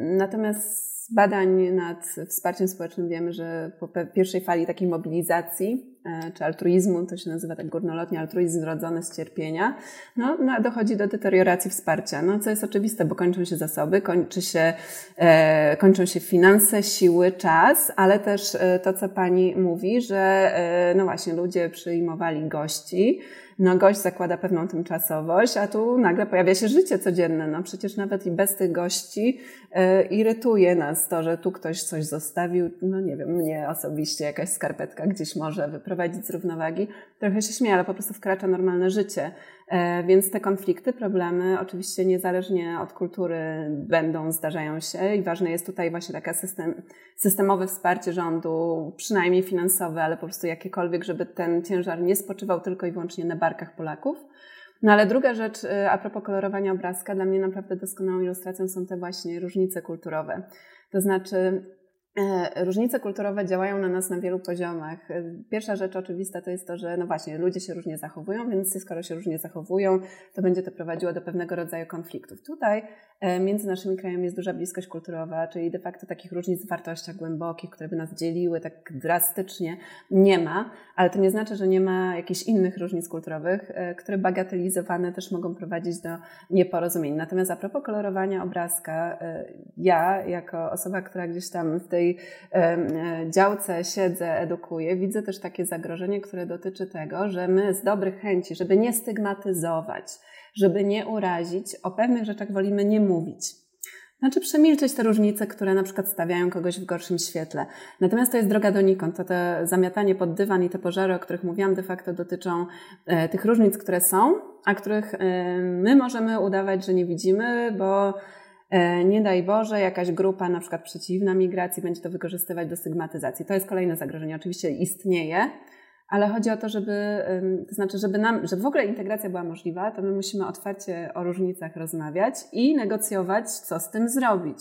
Natomiast z badań nad wsparciem społecznym wiemy, że po pierwszej fali takiej mobilizacji e, czy altruizmu, to się nazywa tak górnolotnie, altruizm zrodzony z cierpienia, no, no, dochodzi do deterioracji wsparcia, no, co jest oczywiste, bo kończą się zasoby, kończy się, e, kończą się finanse, siły, czas, ale też e, to, co Pani mówi, że e, no właśnie ludzie przyjmowali gości, gość zakłada pewną tymczasowość, a tu nagle pojawia się życie codzienne. No przecież nawet i bez tych gości e, irytuje nas to, że tu ktoś coś zostawił. No nie wiem, mnie osobiście jakaś skarpetka gdzieś może wyprowadzić z równowagi. Trochę się śmieję, ale po prostu wkracza normalne życie. E, więc te konflikty, problemy oczywiście niezależnie od kultury będą, zdarzają się i ważne jest tutaj właśnie takie system, systemowe wsparcie rządu, przynajmniej finansowe, ale po prostu jakiekolwiek, żeby ten ciężar nie spoczywał tylko i wyłącznie na barkach Polaków. No ale druga rzecz, e, a propos kolorowania obrazka, dla mnie naprawdę doskonałą ilustracją są te właśnie różnice kulturowe. To znaczy, różnice kulturowe działają na nas na wielu poziomach. E, pierwsza rzecz oczywista to jest to, że no właśnie, ludzie się różnie zachowują, więc skoro się różnie zachowują, to będzie to prowadziło do pewnego rodzaju konfliktów. Tutaj e, między naszymi krajami jest duża bliskość kulturowa, czyli de facto takich różnic w wartościach głębokich, które by nas dzieliły tak drastycznie, nie ma, ale to nie znaczy, że nie ma jakichś innych różnic kulturowych, które bagatelizowane też mogą prowadzić do nieporozumień. Natomiast a propos kolorowania obrazka, ja jako osoba, która gdzieś tam w tej tej e, działce siedzę, edukuję, widzę też takie zagrożenie, które dotyczy tego, że my z dobrych chęci, żeby nie stygmatyzować, żeby nie urazić, o pewnych rzeczach wolimy nie mówić. Znaczy przemilczeć te różnice, które na przykład stawiają kogoś w gorszym świetle. Natomiast to jest droga donikąd. To te zamiatanie pod dywan i te pożary, o których mówiłam, de facto dotyczą e, tych różnic, które są, a których e, my możemy udawać, że nie widzimy, bo nie daj Boże, jakaś grupa na przykład przeciwna migracji będzie to wykorzystywać do stygmatyzacji. To jest kolejne zagrożenie. Oczywiście istnieje, ale chodzi o to, żeby, to znaczy, żeby nam, żeby w ogóle integracja była możliwa, to my musimy otwarcie o różnicach rozmawiać i negocjować, co z tym zrobić.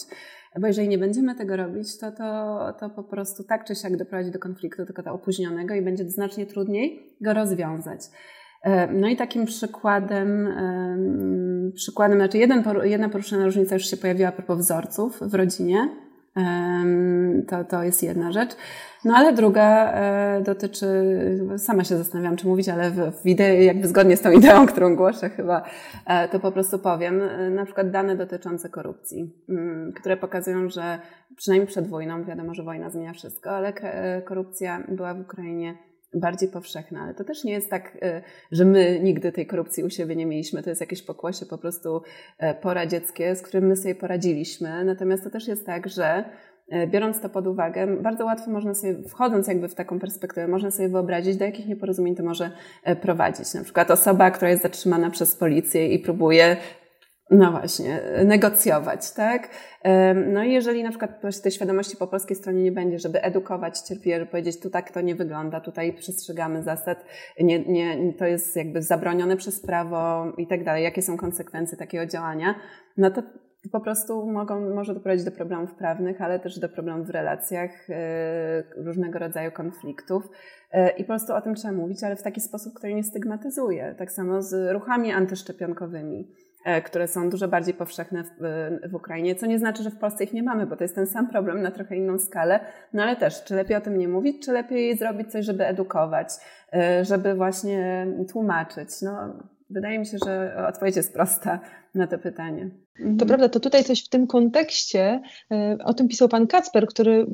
Bo jeżeli nie będziemy tego robić, to, to, to po prostu tak czy siak doprowadzi do konfliktu, tylko to opóźnionego i będzie znacznie trudniej go rozwiązać. E, no i takim przykładem, przykładem, znaczy jeden, jedna poruszona różnica już się pojawiła a propos wzorców w rodzinie. To, to jest jedna rzecz. No ale druga e, dotyczy, sama się zastanawiam, czy mówić, ale w, w idei, jakby zgodnie z tą ideą, którą głoszę chyba, e, to po prostu powiem. Na przykład dane dotyczące korupcji, mm, które pokazują, że przynajmniej przed wojną, wiadomo, że wojna zmienia wszystko, ale korupcja była w Ukrainie bardziej powszechna, ale to też nie jest tak, y, że my nigdy tej korupcji u siebie nie mieliśmy. To jest jakieś pokłosie po prostu e, poradzieckie, z którym my sobie poradziliśmy. Natomiast to też jest tak, że e, biorąc to pod uwagę, bardzo łatwo można sobie, wchodząc jakby w taką perspektywę, można sobie wyobrazić, do jakich nieporozumień to może e, prowadzić. Na przykład osoba, która jest zatrzymana przez policję i próbuje no właśnie, negocjować, tak? No i jeżeli na przykład tej świadomości po polskiej stronie nie będzie, żeby edukować cierpieli, powiedzieć, tu tak to nie wygląda, tutaj przestrzegamy zasad, nie, nie, to jest jakby zabronione przez prawo i tak dalej, jakie są konsekwencje takiego działania, no to po prostu mogą, może doprowadzić do problemów prawnych, ale też do problemów w relacjach, e, różnego rodzaju konfliktów. E, I po prostu o tym trzeba mówić, ale w taki sposób, który nie stygmatyzuje. Tak samo z ruchami antyszczepionkowymi. E, które są dużo bardziej powszechne w, w, Ukrainie, co nie znaczy, że w Polsce ich nie mamy, bo to jest ten sam problem na trochę inną skalę, no ale też, czy lepiej o tym nie mówić, czy lepiej zrobić coś, żeby edukować, e, żeby właśnie tłumaczyć. No, wydaje mi się, że odpowiedź jest prosta na to pytanie. Mhm. To prawda, to tutaj coś w tym kontekście, e, o tym pisał pan Kacper, który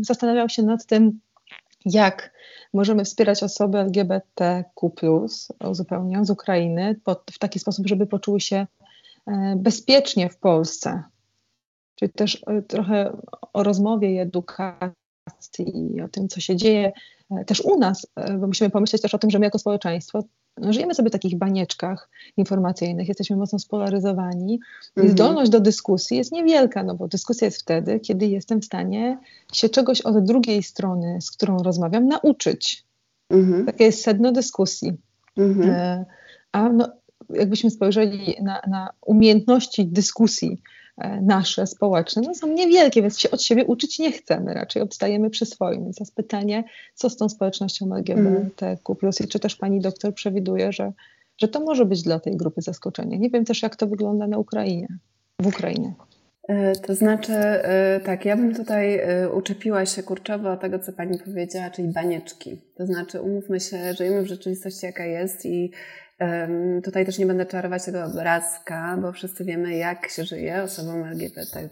zastanawiał się nad tym, jak możemy wspierać osoby LGBTQ, uzupełniam, z Ukrainy w taki sposób, żeby poczuły się e, bezpiecznie w Polsce. Czyli też e, trochę o rozmowie i edukacji i o tym, co się dzieje e, też u nas, bo musimy pomyśleć też o tym, że my jako społeczeństwo no, żyjemy sobie w takich banieczkach informacyjnych, jesteśmy mocno spolaryzowani i zdolność do dyskusji jest niewielka, no bo dyskusja jest wtedy, kiedy jestem w stanie się czegoś od drugiej strony, z którą rozmawiam, nauczyć. Mhm. Takie jest sedno dyskusji. Mhm. E, a no, jakbyśmy spojrzeli na, na umiejętności dyskusji nasze społeczne no są niewielkie, więc się od siebie uczyć nie chcemy, raczej odstajemy przy swoim. Więc jest pytanie, co z tą społecznością LGBTQ+, i czy też pani doktor przewiduje, że, że to może być dla tej grupy zaskoczenie. Nie wiem też, jak to wygląda na Ukrainie, w Ukrainie. E, to znaczy, e, tak, ja bym tutaj uczepiła się kurczowo tego, co pani powiedziała, czyli banieczki. To znaczy, umówmy się, żyjemy w rzeczywistości, jaka jest i Tutaj też nie będę czarować tego obrazka, bo wszyscy wiemy, jak się żyje osobom LGBTQ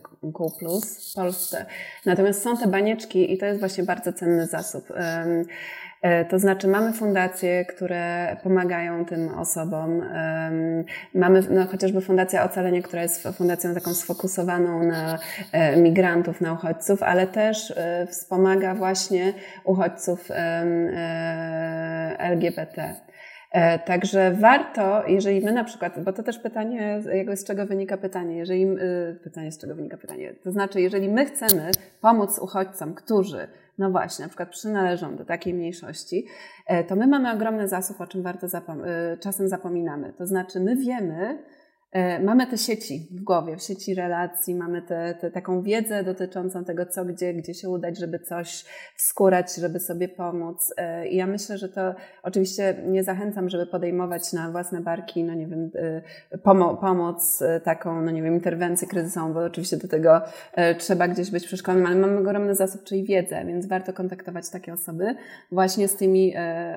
w Polsce. Natomiast są te banieczki i to jest właśnie bardzo cenny zasób. E, to znaczy, mamy fundacje, które pomagają tym osobom. Mamy no, chociażby Fundacja Ocalenie, która jest fundacją taką sfokusowaną na e, migrantów, na uchodźców, ale też e, wspomaga właśnie uchodźców LGBT. E, także warto, jeżeli my na przykład, bo to też pytanie, jakby z czego wynika pytanie, jeżeli, y, pytanie z czego wynika pytanie, to znaczy, jeżeli my chcemy pomóc uchodźcom, którzy, no właśnie, na przykład przynależą do takiej mniejszości, e, to my mamy ogromny zasób, o czym warto zapom y, czasem zapominamy. To znaczy, my wiemy, mamy te sieci w głowie, w sieci relacji, mamy te, te, taką wiedzę dotyczącą tego, co, gdzie, gdzie się udać, żeby coś wskórać, żeby sobie pomóc. E, I ja myślę, że to oczywiście nie zachęcam, żeby podejmować na własne barki, no nie wiem, e, pomo pomoc taką, no nie wiem, interwencję kryzysową, bo oczywiście do tego trzeba gdzieś być przeszkolonym, ale mamy ogromny zasób, czyli wiedzę, więc warto kontaktować takie osoby właśnie z tymi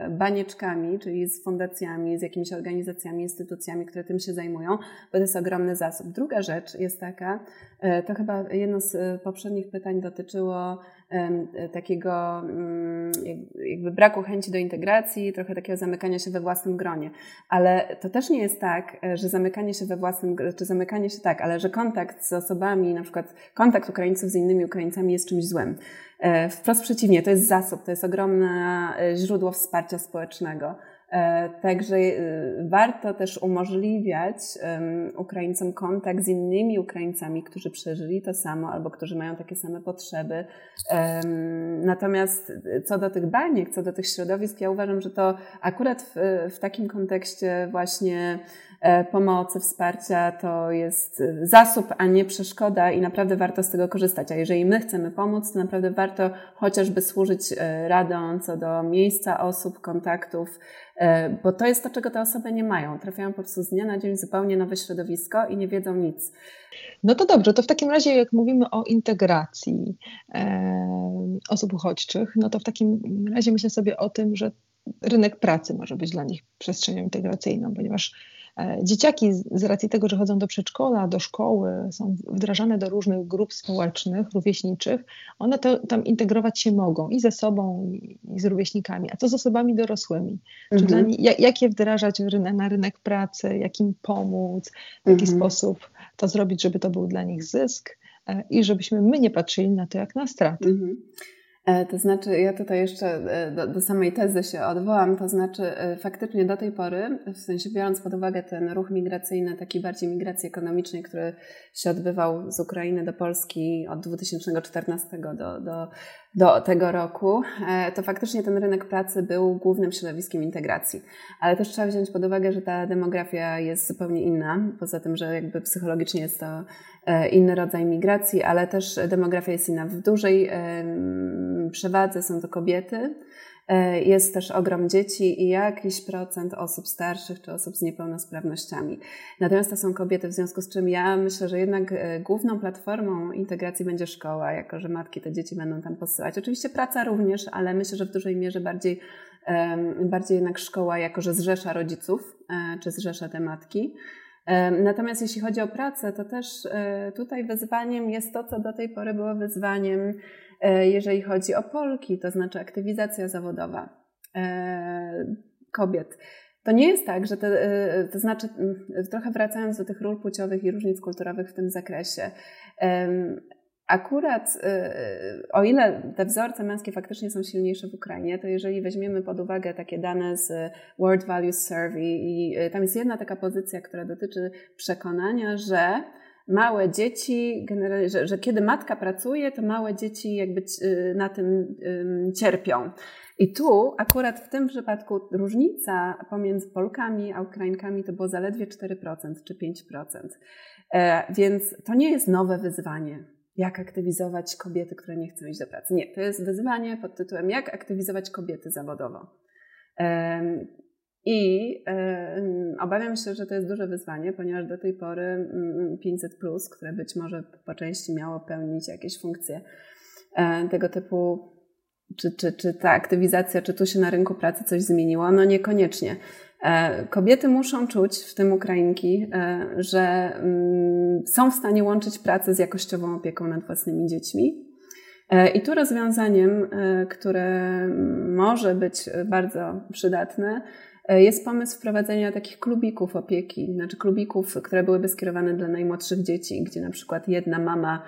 banieczkami, czyli z fundacjami, z jakimiś organizacjami, instytucjami, które tym się zajmują, bo to jest ogromny zasób. Druga rzecz jest taka, e, to chyba jedno z e, poprzednich pytań dotyczyło e, takiego mm, jakby braku chęci do integracji, trochę takiego zamykania się we własnym gronie. Ale to też nie jest tak, że zamykanie się we własnym, czy zamykanie się tak, ale że kontakt z osobami, na przykład kontakt Ukraińców z innymi Ukraińcami jest czymś złym. Wprost przeciwnie, to jest zasób, to jest ogromne źródło wsparcia społecznego. E, także y, warto też umożliwiać Ukraińcom kontakt z innymi Ukraińcami, którzy przeżyli to samo albo którzy mają takie same potrzeby. Natomiast co do tych baniek, co do tych środowisk, ja uważam, że to akurat w, w takim kontekście właśnie e, pomocy, wsparcia to jest zasób, a nie przeszkoda i naprawdę warto z tego korzystać. A jeżeli my chcemy pomóc, to naprawdę warto chociażby służyć e, radą co do miejsca osób, kontaktów, E, bo to jest to, czego te osoby nie mają. Trafiają po prostu z dnia na dzień zupełnie nowe środowisko i nie wiedzą nic. No to dobrze, to w takim razie jak mówimy o integracji e, osób uchodźczych, no to w takim razie myślę sobie o tym, że rynek pracy może być dla nich przestrzenią integracyjną, ponieważ E, dzieciaki z racji tego, że chodzą do przedszkola, do szkoły, są wdrażane do różnych grup społecznych, rówieśniczych, one to, tam integrować się mogą i ze sobą, i z rówieśnikami. A co z osobami dorosłymi? Mhm. Czy jak, jak je wdrażać na rynek pracy, jak im pomóc, w jaki mhm. sposób to zrobić, żeby to był dla nich zysk e, i żebyśmy my nie patrzyli na to jak na stratę. Mhm. E, to znaczy, ja tutaj jeszcze e, do, do, samej tezy się odwołam, to znaczy e, faktycznie do tej pory, w sensie biorąc pod uwagę ten ruch migracyjny, taki bardziej migracji ekonomicznej, który się odbywał z Ukrainy do Polski od 2014 do, do, do tego roku, to faktycznie ten rynek pracy był głównym środowiskiem integracji. Ale też trzeba wziąć pod uwagę, że ta demografia jest zupełnie inna, poza tym, że jakby psychologicznie jest to inny rodzaj migracji, ale też demografia jest inna. W dużej przewadze są to kobiety. E, jest też ogrom dzieci i jakiś procent osób starszych czy osób z niepełnosprawnościami. Natomiast to są kobiety, w związku z czym ja myślę, że jednak e, główną platformą integracji będzie szkoła, jako że matki te dzieci będą tam posyłać. Oczywiście praca również, ale myślę, że w dużej mierze bardziej, bardziej jednak szkoła, jako że zrzesza rodziców e, czy zrzesza te matki. Natomiast jeśli chodzi o pracę, to też tutaj wyzwaniem jest to, co do tej pory było wyzwaniem, jeżeli chodzi o Polki, to znaczy aktywizacja zawodowa kobiet. To nie jest tak, że te, to znaczy, trochę wracając do tych ról płciowych i różnic kulturowych w tym zakresie, Akurat, o ile te wzorce męskie faktycznie są silniejsze w Ukrainie, to jeżeli weźmiemy pod uwagę takie dane z World Values Survey, i tam jest jedna taka pozycja, która dotyczy przekonania, że małe dzieci, że, że kiedy matka pracuje, to małe dzieci jakby y, na tym cierpią. I tu akurat w tym przypadku różnica pomiędzy Polkami a Ukrainkami to było zaledwie 4% czy 5%. E, więc to nie jest nowe wyzwanie jak aktywizować kobiety, które nie chcą iść do pracy. Nie, to jest wyzwanie pod tytułem jak aktywizować kobiety zawodowo. I obawiam się, że to jest duże wyzwanie, ponieważ do tej pory 500, które być może po części miało pełnić jakieś funkcje e, tego typu, czy, czy, czy ta aktywizacja, czy tu się na rynku pracy coś zmieniło? No niekoniecznie. E, kobiety muszą czuć, w tym Ukrainki, e, że mm, są w stanie łączyć pracę z jakościową opieką nad własnymi dziećmi. E, I tu rozwiązaniem, które może być bardzo przydatne, jest pomysł wprowadzenia takich klubików opieki, znaczy klubików, które byłyby skierowane dla najmłodszych dzieci, gdzie na przykład jedna mama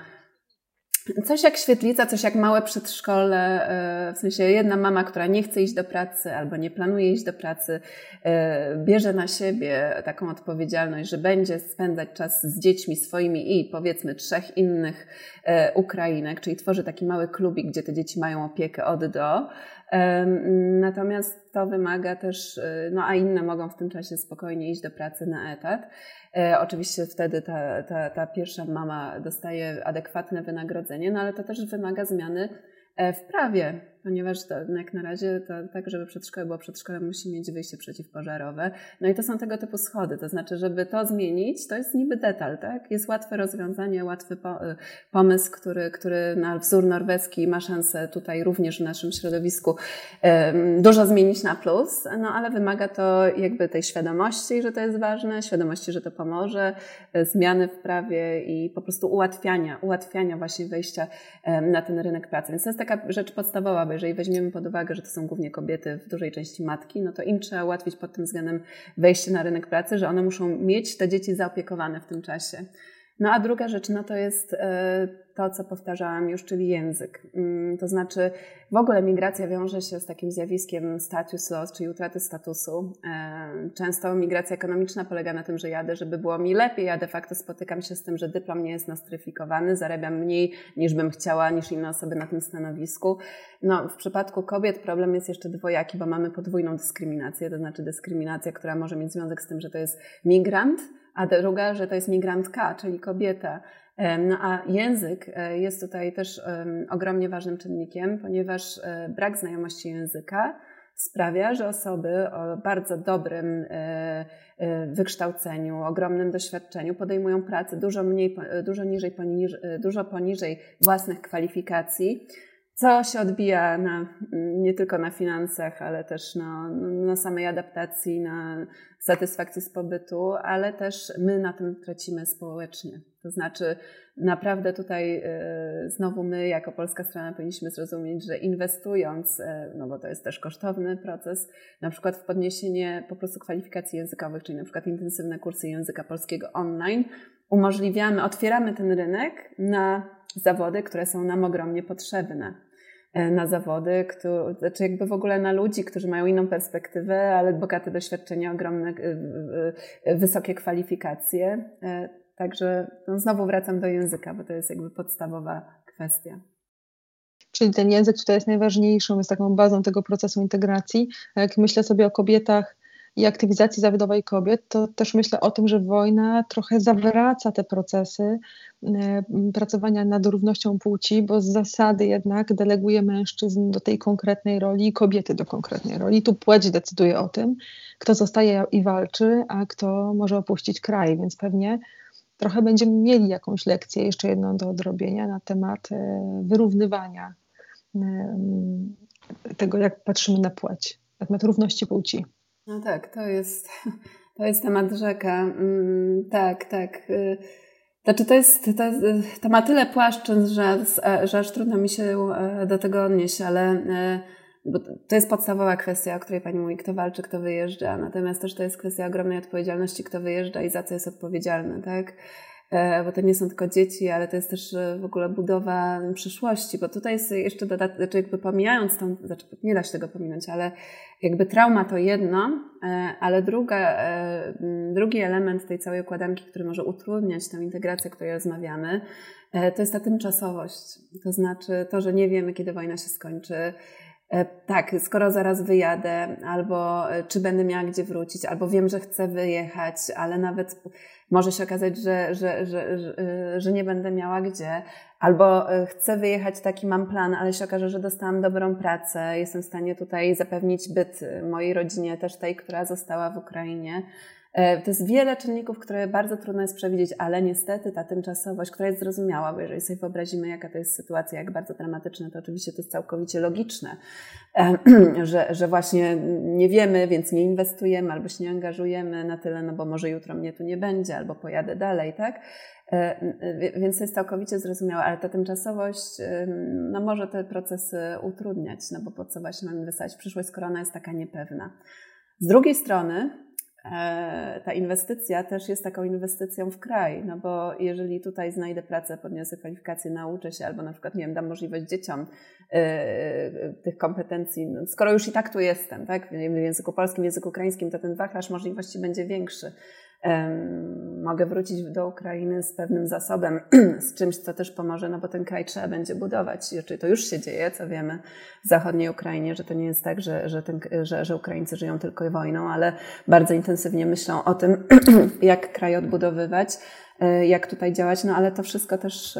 Coś jak świetlica, coś jak małe przedszkole, e, w sensie jedna mama, która nie chce iść do pracy albo nie planuje iść do pracy, e, bierze na siebie taką odpowiedzialność, że będzie spędzać czas z dziećmi swoimi i powiedzmy trzech innych e, Ukrainek, czyli tworzy taki mały klubik, gdzie te dzieci mają opiekę od do. Natomiast to wymaga też, no a inne mogą w tym czasie spokojnie iść do pracy na etat. E, oczywiście wtedy ta, ta, ta pierwsza mama dostaje adekwatne wynagrodzenie, no ale to też wymaga zmiany e, w prawie ponieważ to, jak na razie to, tak, żeby przedszkole było przedszkolem, musi mieć wyjście przeciwpożarowe. No i to są tego typu schody, to znaczy, żeby to zmienić, to jest niby detal, tak? Jest łatwe rozwiązanie, łatwy y, pomysł, który, który na wzór norweski ma szansę tutaj również w naszym środowisku dużo zmienić na plus, no ale wymaga to jakby tej świadomości, że to jest ważne, świadomości, że to pomoże, y, zmiany w prawie i po prostu ułatwiania, ułatwiania właśnie wejścia na ten rynek pracy. Więc to jest taka rzecz podstawowa, jeżeli weźmiemy pod uwagę, że to są głównie kobiety, w dużej części matki, no to im trzeba ułatwić pod tym względem wejście na rynek pracy, że one muszą mieć te dzieci zaopiekowane w tym czasie. No a druga rzecz, no to jest e, to, co powtarzałam już, czyli język. Mm, to znaczy, w ogóle migracja wiąże się z takim zjawiskiem status loss, czyli utraty statusu. E, często migracja ekonomiczna polega na tym, że jadę, żeby było mi lepiej, a de facto spotykam się z tym, że dyplom nie jest nostryfikowany, zarabiam mniej niż bym chciała, niż inne osoby na tym stanowisku. No, w przypadku kobiet problem jest jeszcze dwojaki, bo mamy podwójną dyskryminację, to znaczy dyskryminacja, która może mieć związek z tym, że to jest migrant, a druga, że to jest migrantka, czyli kobieta. No a język e, jest tutaj też ogromnie ważnym czynnikiem, ponieważ e, brak znajomości języka sprawia, że osoby o bardzo dobrym e, wykształceniu, ogromnym doświadczeniu podejmują pracę dużo, mniej, dużo, niżej, poniżej, dużo poniżej własnych kwalifikacji, co się odbija na, nie tylko na finansach, ale też na, na samej adaptacji, na satysfakcji z pobytu, ale też my na tym tracimy społecznie. To znaczy, naprawdę tutaj y, znowu my, jako polska strona, powinniśmy zrozumieć, że inwestując, y, no bo to jest też kosztowny proces, na przykład w podniesienie po prostu kwalifikacji językowych, czyli na przykład intensywne kursy języka polskiego online, umożliwiamy, otwieramy ten rynek na zawody, które są nam ogromnie potrzebne. E, na zawody, które, znaczy jakby w ogóle na ludzi, którzy mają inną perspektywę, ale bogate doświadczenie, ogromne, e, wysokie kwalifikacje. E, także no znowu wracam do języka, bo to jest jakby podstawowa kwestia. Czyli ten język tutaj jest najważniejszą, jest taką bazą tego procesu integracji. Jak myślę sobie o kobietach i aktywizacji zawodowej kobiet, to też myślę o tym, że wojna trochę zawraca te procesy e, pracowania nad równością płci, bo z zasady jednak deleguje mężczyzn do tej konkretnej roli i kobiety do konkretnej roli. Tu płeć decyduje o tym, kto zostaje i walczy, a kto może opuścić kraj, więc pewnie trochę będziemy mieli jakąś lekcję, jeszcze jedną do odrobienia na temat e, wyrównywania e, tego, jak patrzymy na płeć, na temat równości płci. No tak, to jest, To jest temat rzeka. Mm, tak, tak. Y, znaczy to jest, to, to ma tyle płaszczyzn, że, że aż trudno mi się e, do tego odnieść, ale e, bo to jest podstawowa kwestia, o której Pani mówi, kto walczy, kto wyjeżdża. Natomiast też to jest kwestia ogromnej odpowiedzialności, kto wyjeżdża i za co jest odpowiedzialny, tak? E, bo to nie są tylko dzieci, ale to jest też e, w ogóle budowa przyszłości, bo tutaj jest jeszcze dodatek, znaczy jakby pomijając tą, znaczy nie da się tego pominąć, ale jakby trauma to jedno, e, ale druga, drugi element tej całej układanki, który może utrudniać tę integrację, o której rozmawiamy, to jest ta tymczasowość. To znaczy to, że nie wiemy, kiedy wojna się skończy, tak, skoro zaraz wyjadę, albo e, czy będę miała gdzie wrócić, albo wiem, że chcę wyjechać, ale nawet może się okazać, że, że, że, że, e, że nie będę miała gdzie, albo chcę wyjechać, taki mam plan, ale się okaże, że dostałam dobrą pracę, jestem w stanie tutaj zapewnić byt mojej rodzinie, też tej, która została w Ukrainie. E, to jest wiele czynników, które bardzo trudno jest przewidzieć, ale niestety ta tymczasowość, która jest zrozumiała, bo jeżeli sobie wyobrazimy, jaka to jest sytuacja, jak bardzo dramatyczna, to oczywiście to jest całkowicie logiczne, e, że, że właśnie nie wiemy, więc nie inwestujemy albo się nie angażujemy na tyle, no bo może jutro mnie tu nie będzie, albo pojadę dalej, tak? E, więc to jest całkowicie zrozumiałe, ale ta tymczasowość no może te procesy utrudniać, no bo po co właśnie mam inwestować w przyszłość, skoro ona jest taka niepewna. Z drugiej strony, ta inwestycja też jest taką inwestycją w kraj, no bo jeżeli tutaj znajdę pracę, podniosę kwalifikacje, nauczę się, albo na przykład, nie wiem, dam możliwość dzieciom yy, tych kompetencji, no, skoro już i tak tu jestem, tak, w języku polskim, w języku ukraińskim, to ten wachlarz możliwości będzie większy mogę wrócić do Ukrainy z pewnym zasobem, z czymś, co też pomoże, no bo ten kraj trzeba będzie budować. Czyli to już się dzieje, co wiemy w zachodniej Ukrainie, że to nie jest tak, że, że, ten, że, że Ukraińcy żyją tylko wojną, ale bardzo intensywnie myślą o tym, jak kraj odbudowywać, e, jak tutaj działać, no ale to wszystko też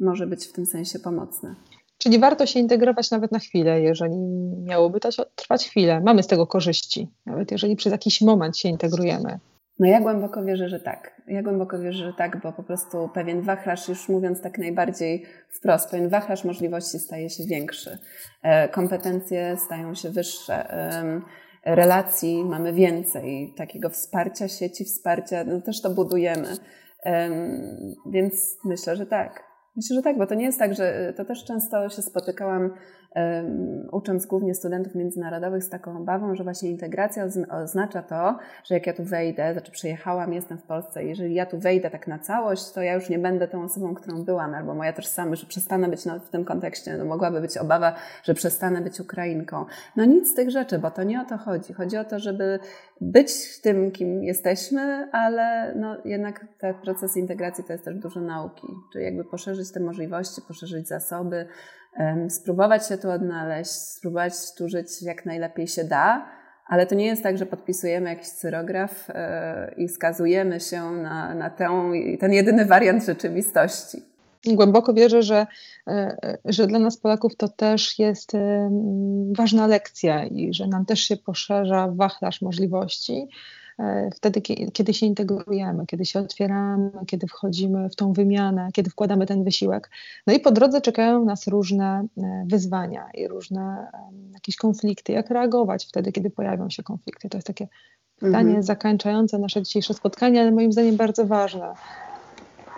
może być w tym sensie pomocne. Czyli warto się integrować nawet na chwilę, jeżeli miałoby to trwać chwilę. Mamy z tego korzyści, nawet jeżeli przez jakiś moment się integrujemy. No ja głęboko wierzę, że tak. Ja głęboko wierzę, że tak, bo po prostu pewien wachlarz, już mówiąc tak najbardziej wprost, pewien wachlarz możliwości staje się większy. E, kompetencje stają się wyższe. Relacji mamy więcej, takiego wsparcia sieci, wsparcia, no też to budujemy. Więc myślę, że tak. Myślę, że tak, bo to nie jest tak, że to też często się spotykałam ucząc głównie studentów międzynarodowych z taką obawą, że właśnie integracja oznacza to, że jak ja tu wejdę, znaczy przyjechałam, jestem w Polsce, jeżeli ja tu wejdę tak na całość, to ja już nie będę tą osobą, którą byłam, albo moja tożsamość, że przestanę być w tym kontekście, no mogłaby być obawa, że przestanę być Ukrainką. No nic z tych rzeczy, bo to nie o to chodzi. Chodzi o to, żeby być tym, kim jesteśmy, ale no jednak ten proces integracji to jest też dużo nauki, czyli jakby poszerzyć te możliwości, poszerzyć zasoby, spróbować się tu odnaleźć, spróbować tu żyć jak najlepiej się da, ale to nie jest tak, że podpisujemy jakiś cyrograf e, i skazujemy się na, na tę, ten jedyny wariant rzeczywistości. Głęboko wierzę, że, e, że dla nas Polaków to też jest ważna lekcja i że nam też się poszerza wachlarz możliwości wtedy, kiedy się integrujemy, kiedy się otwieramy, kiedy wchodzimy w tą wymianę, kiedy wkładamy ten wysiłek. No i po drodze czekają nas różne e, wyzwania i różne jakieś konflikty. Jak reagować wtedy, kiedy pojawią się konflikty? To jest takie pytanie mhm. zakończające nasze dzisiejsze spotkanie, ale moim zdaniem bardzo ważne.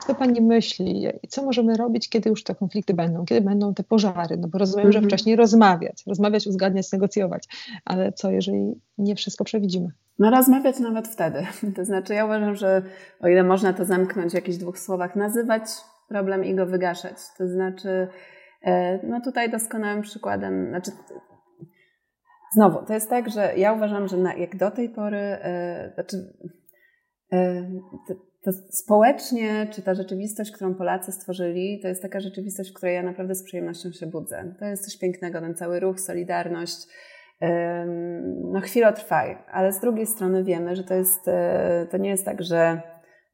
Co Pani myśli? Co możemy robić, kiedy już te konflikty będą? Kiedy będą te pożary? No bo rozumiem, że mhm. wcześniej rozmawiać, rozmawiać, uzgadniać, negocjować. Ale co, jeżeli nie wszystko przewidzimy? No rozmawiać nawet wtedy. To znaczy ja uważam, że o ile można to zamknąć w jakichś dwóch słowach, nazywać problem i go wygaszać. To znaczy, e, no tutaj doskonałym przykładem, znaczy znowu, to jest tak, że ja uważam, że na, jak do tej pory, e, znaczy e, to, społecznie, czy ta rzeczywistość, którą Polacy stworzyli, to jest taka rzeczywistość, w której ja naprawdę z przyjemnością się budzę. To jest coś pięknego, ten cały ruch, solidarność, no chwilę trwa, ale z drugiej strony wiemy, że to, jest, e, to nie jest tak, że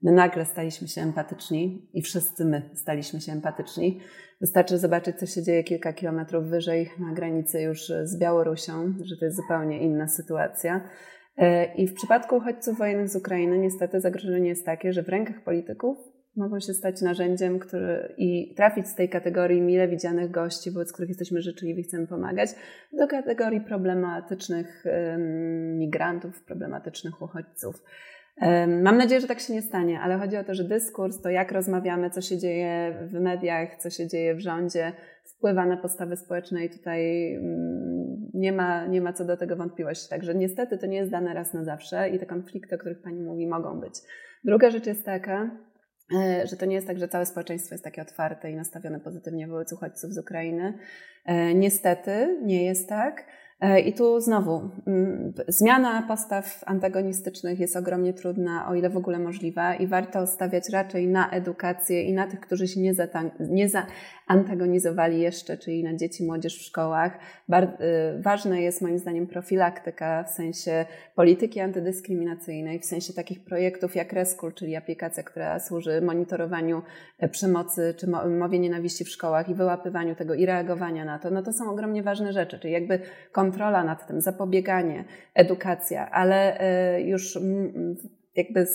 my nagle staliśmy się empatyczni i wszyscy my staliśmy się empatyczni. Wystarczy zobaczyć, co się dzieje kilka kilometrów wyżej na granicy już z Białorusią, że to jest zupełnie inna sytuacja. E, I w przypadku uchodźców wojennych z Ukrainy niestety zagrożenie jest takie, że w rękach polityków mogą się stać narzędziem który, i trafić z tej kategorii mile widzianych gości, wobec których jesteśmy życzliwi, chcemy pomagać, do kategorii problematycznych migrantów, problematycznych uchodźców. Mam nadzieję, że tak się nie stanie, ale chodzi o to, że dyskurs, to jak rozmawiamy, co się dzieje w mediach, co się dzieje w rządzie, wpływa na postawy społeczne i tutaj mm, nie ma, nie ma co do tego wątpliwości. Także niestety to nie jest dane raz na zawsze i te konflikty, o których Pani mówi, mogą być. Druga rzecz jest taka, e, że to nie jest tak, że całe społeczeństwo jest takie otwarte i nastawione pozytywnie wobec uchodźców z Ukrainy. E, niestety nie jest tak. E, I tu znowu mm, zmiana postaw antagonistycznych jest ogromnie trudna, o ile w ogóle możliwa, i warto stawiać raczej na edukację i na tych, którzy się nie, nie zaantagonizowali jeszcze, czyli na dzieci, młodzież w szkołach. Bar y, ważna jest moim zdaniem profilaktyka w sensie polityki antydyskryminacyjnej, w sensie takich projektów jak Reskul, czyli aplikacja, która służy monitorowaniu e, przemocy czy mowie nienawiści w szkołach i wyłapywaniu tego i reagowania na to. No to są ogromnie ważne rzeczy, czyli jakby kontrola nad tym, zapobieganie, edukacja, ale e, już jakby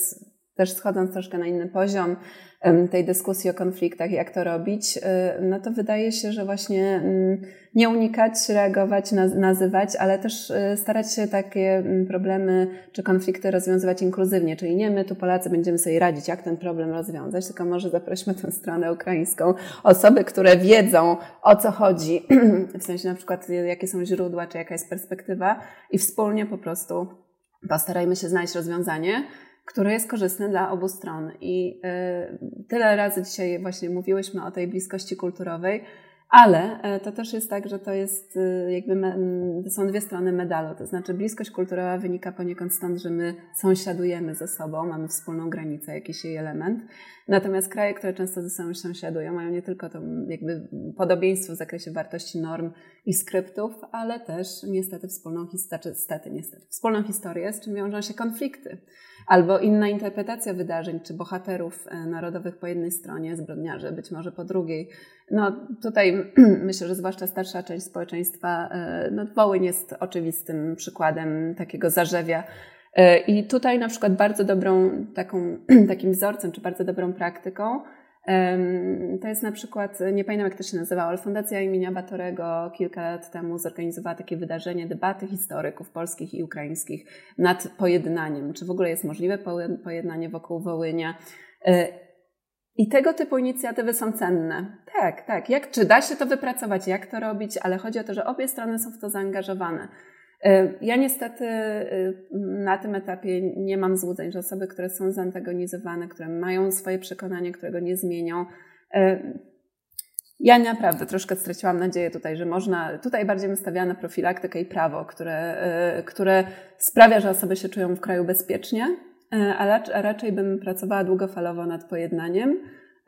też schodząc troszkę na inny poziom tej dyskusji o konfliktach, jak to robić, e, no to wydaje się, że właśnie nie unikać, reagować, nazywać, ale też e, starać się takie problemy czy konflikty rozwiązywać inkluzywnie, czyli nie my tu Polacy będziemy sobie radzić, jak ten problem rozwiązać, tylko może zaprośmy tę stronę ukraińską, osoby, które wiedzą o co chodzi, w sensie na przykład jakie są źródła, czy jaka jest perspektywa i wspólnie po prostu postarajmy się znaleźć rozwiązanie, które jest korzystne dla obu stron. I y, tyle razy dzisiaj właśnie mówiłyśmy o tej bliskości kulturowej, ale e, to też jest tak, że to jest y, jakby, to są dwie strony medalu. To znaczy bliskość kulturowa wynika poniekąd stąd, że my sąsiadujemy ze sobą, mamy wspólną granicę, jakiś jej element. Natomiast kraje, które często ze sobą sąsiadują, mają nie tylko to jakby podobieństwo w zakresie wartości norm i skryptów, ale też niestety wspólną niestety, wspólną historię, z czym wiążą się konflikty. Albo inna interpretacja wydarzeń, czy bohaterów e, narodowych po jednej stronie, zbrodniarzy być może po drugiej. No tutaj myślę, że zwłaszcza starsza część społeczeństwa, e, no Wołyń jest oczywistym przykładem takiego zarzewia E, I tutaj na przykład bardzo dobrą taką, takim wzorcem, czy bardzo dobrą praktyką to jest na przykład, nie pamiętam jak to się nazywało, ale Fundacja imienia Batorego kilka lat temu zorganizowała takie wydarzenie, debaty historyków polskich i ukraińskich nad pojednaniem. Czy w ogóle jest możliwe pojednanie wokół Wołynia? E, I tego typu inicjatywy są cenne. Tak, tak. Jak, czy da się to wypracować, jak to robić, ale chodzi o to, że obie strony są w to zaangażowane. E, ja niestety e, na tym etapie nie mam złudzeń, że osoby, które są zantagonizowane, które mają swoje przekonanie, którego nie zmienią, e, ja naprawdę troszkę straciłam nadzieję tutaj, że można, tutaj bardziej bym stawiała na profilaktykę i prawo, które, które sprawia, że osoby się czują w kraju bezpiecznie, a raczej bym pracowała długofalowo nad pojednaniem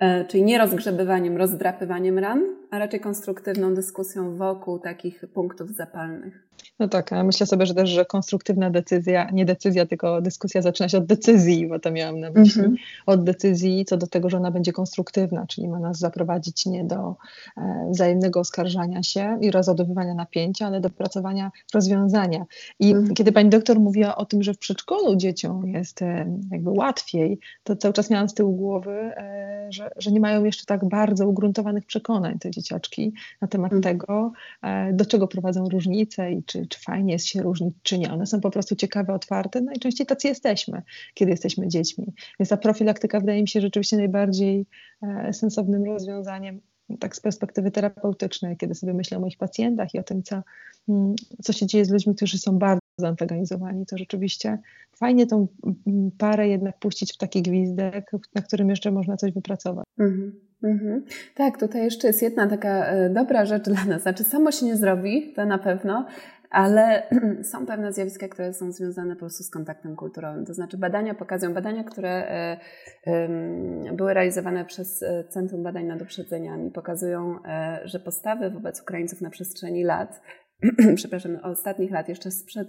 E, czyli nie rozgrzebywaniem, rozdrapywaniem ran, a raczej konstruktywną dyskusją wokół takich punktów zapalnych. No tak, a myślę sobie, że też, że konstruktywna decyzja, nie decyzja, tylko dyskusja zaczyna się od decyzji, bo to miałam na myśli, mm -hmm. od decyzji co do tego, że ona będzie konstruktywna, czyli ma nas zaprowadzić nie do e, wzajemnego oskarżania się i rozładowywania napięcia, ale do pracowania rozwiązania. I mm -hmm. kiedy pani doktor mówiła o tym, że w przedszkolu dzieciom jest e, jakby łatwiej, to cały czas miałam z tyłu głowy, e, że że, nie mają jeszcze tak bardzo ugruntowanych przekonań te dzieciaczki na temat mm. tego, e, do czego prowadzą różnice i czy, czy fajnie jest się różnić, czy nie. One są po prostu ciekawe, otwarte. Najczęściej tacy jesteśmy, kiedy jesteśmy dziećmi. Więc ta profilaktyka wydaje mi się rzeczywiście najbardziej e, sensownym rozwiązaniem tak z perspektywy terapeutycznej, kiedy sobie myślę o moich pacjentach i o tym, co, mm, co się dzieje z ludźmi, którzy są bardzo zaantagonizowani, to rzeczywiście fajnie tą mm, parę jednak puścić w taki gwizdek, na którym jeszcze można coś wypracować. Mm -hmm. Tak, tutaj jeszcze jest jedna taka e, dobra rzecz dla nas. Znaczy, samo się nie zrobi, to na pewno, ale są pewne zjawiska, które są związane po prostu z kontaktem kulturowym. To znaczy badania pokazują, badania, które e, były realizowane przez e, Centrum Badań nad Uprzedzeniami, pokazują, że postawy wobec Ukraińców na przestrzeni lat, przepraszam, ostatnich lat, jeszcze sprzed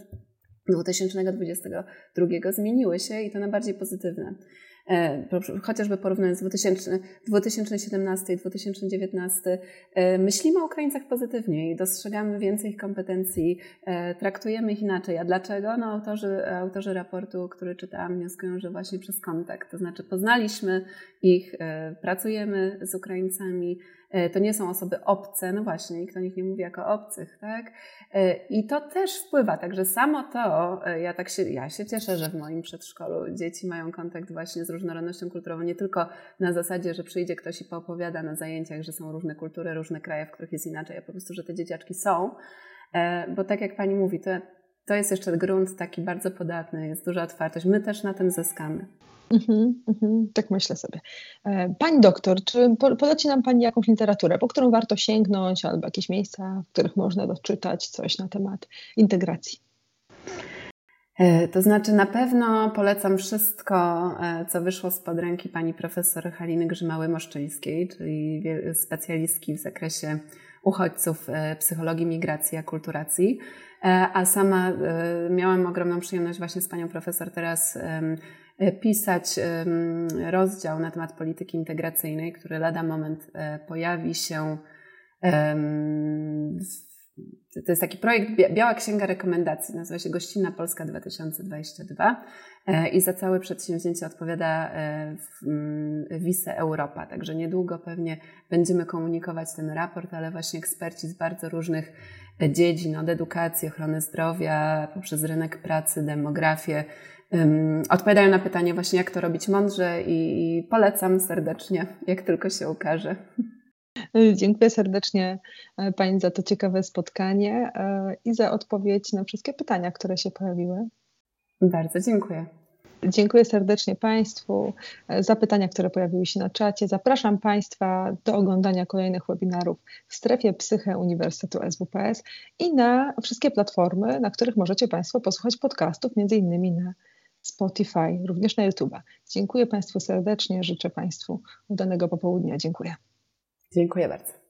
2022 zmieniły się i to na bardziej pozytywne. E, chociażby porównując 2000, 2017 i 2019, e, myślimy o Ukraińcach pozytywniej, dostrzegamy więcej ich kompetencji, e, traktujemy ich inaczej. A dlaczego? No, autorzy, autorzy raportu, który czytałam, wnioskują, że właśnie przez kontakt. To znaczy poznaliśmy ich, pracujemy z Ukraińcami, to nie są osoby obce, no właśnie, nikt o nich nie mówi jako obcych, tak? E, I to też wpływa, także samo to, e, ja tak się, ja się cieszę, że w moim przedszkolu dzieci mają kontakt właśnie z różnorodnością kulturową, nie tylko na zasadzie, że przyjdzie ktoś i poopowiada na zajęciach, że są różne kultury, różne kraje, w których jest inaczej, a po prostu, że te dzieciaczki są, bo tak jak Pani mówi, to, to jest jeszcze grunt taki bardzo podatny, jest duża otwartość, my też na tym zyskamy. Mm-hmm, mm-hmm, tak myślę sobie. E, pani doktor, czy poleci nam Pani jakąś literaturę, po którą warto sięgnąć, albo jakieś miejsca, w których można doczytać coś na temat integracji? E, to znaczy, na pewno polecam wszystko, e, co wyszło spod ręki pani profesor Haliny Grzymały-Moszczyńskiej, czyli specjalistki w zakresie uchodźców, psychologii migracji, akulturacji. A sama miałam ogromną przyjemność właśnie z panią profesor teraz E, pisać rozdział na temat polityki integracyjnej, który lada moment e, pojawi się. To jest taki projekt Biała Księga Rekomendacji, nazywa się Gościnna Polska 2022 e, i za całe przedsięwzięcie odpowiada Wice Europa. Także niedługo pewnie będziemy komunikować ten raport, ale właśnie eksperci z bardzo różnych dziedzin, od edukacji, ochrony zdrowia, poprzez rynek pracy, demografię, odpowiadają na pytanie właśnie, jak to robić mądrze i polecam serdecznie, jak tylko się ukaże. Dziękuję serdecznie e, Pani za to ciekawe spotkanie e, i za odpowiedź na wszystkie pytania, które się pojawiły. Bardzo dziękuję. Dziękuję serdecznie Państwu za pytania, które pojawiły się na czacie. Zapraszam Państwa do oglądania kolejnych webinarów w strefie Psyche Uniwersytetu SWPS i na wszystkie platformy, na których możecie Państwo posłuchać podcastów, między innymi na Spotify, również na YouTube. Dziękuję Państwu serdecznie, życzę Państwu udanego popołudnia. Dziękuję. Dziękuję bardzo.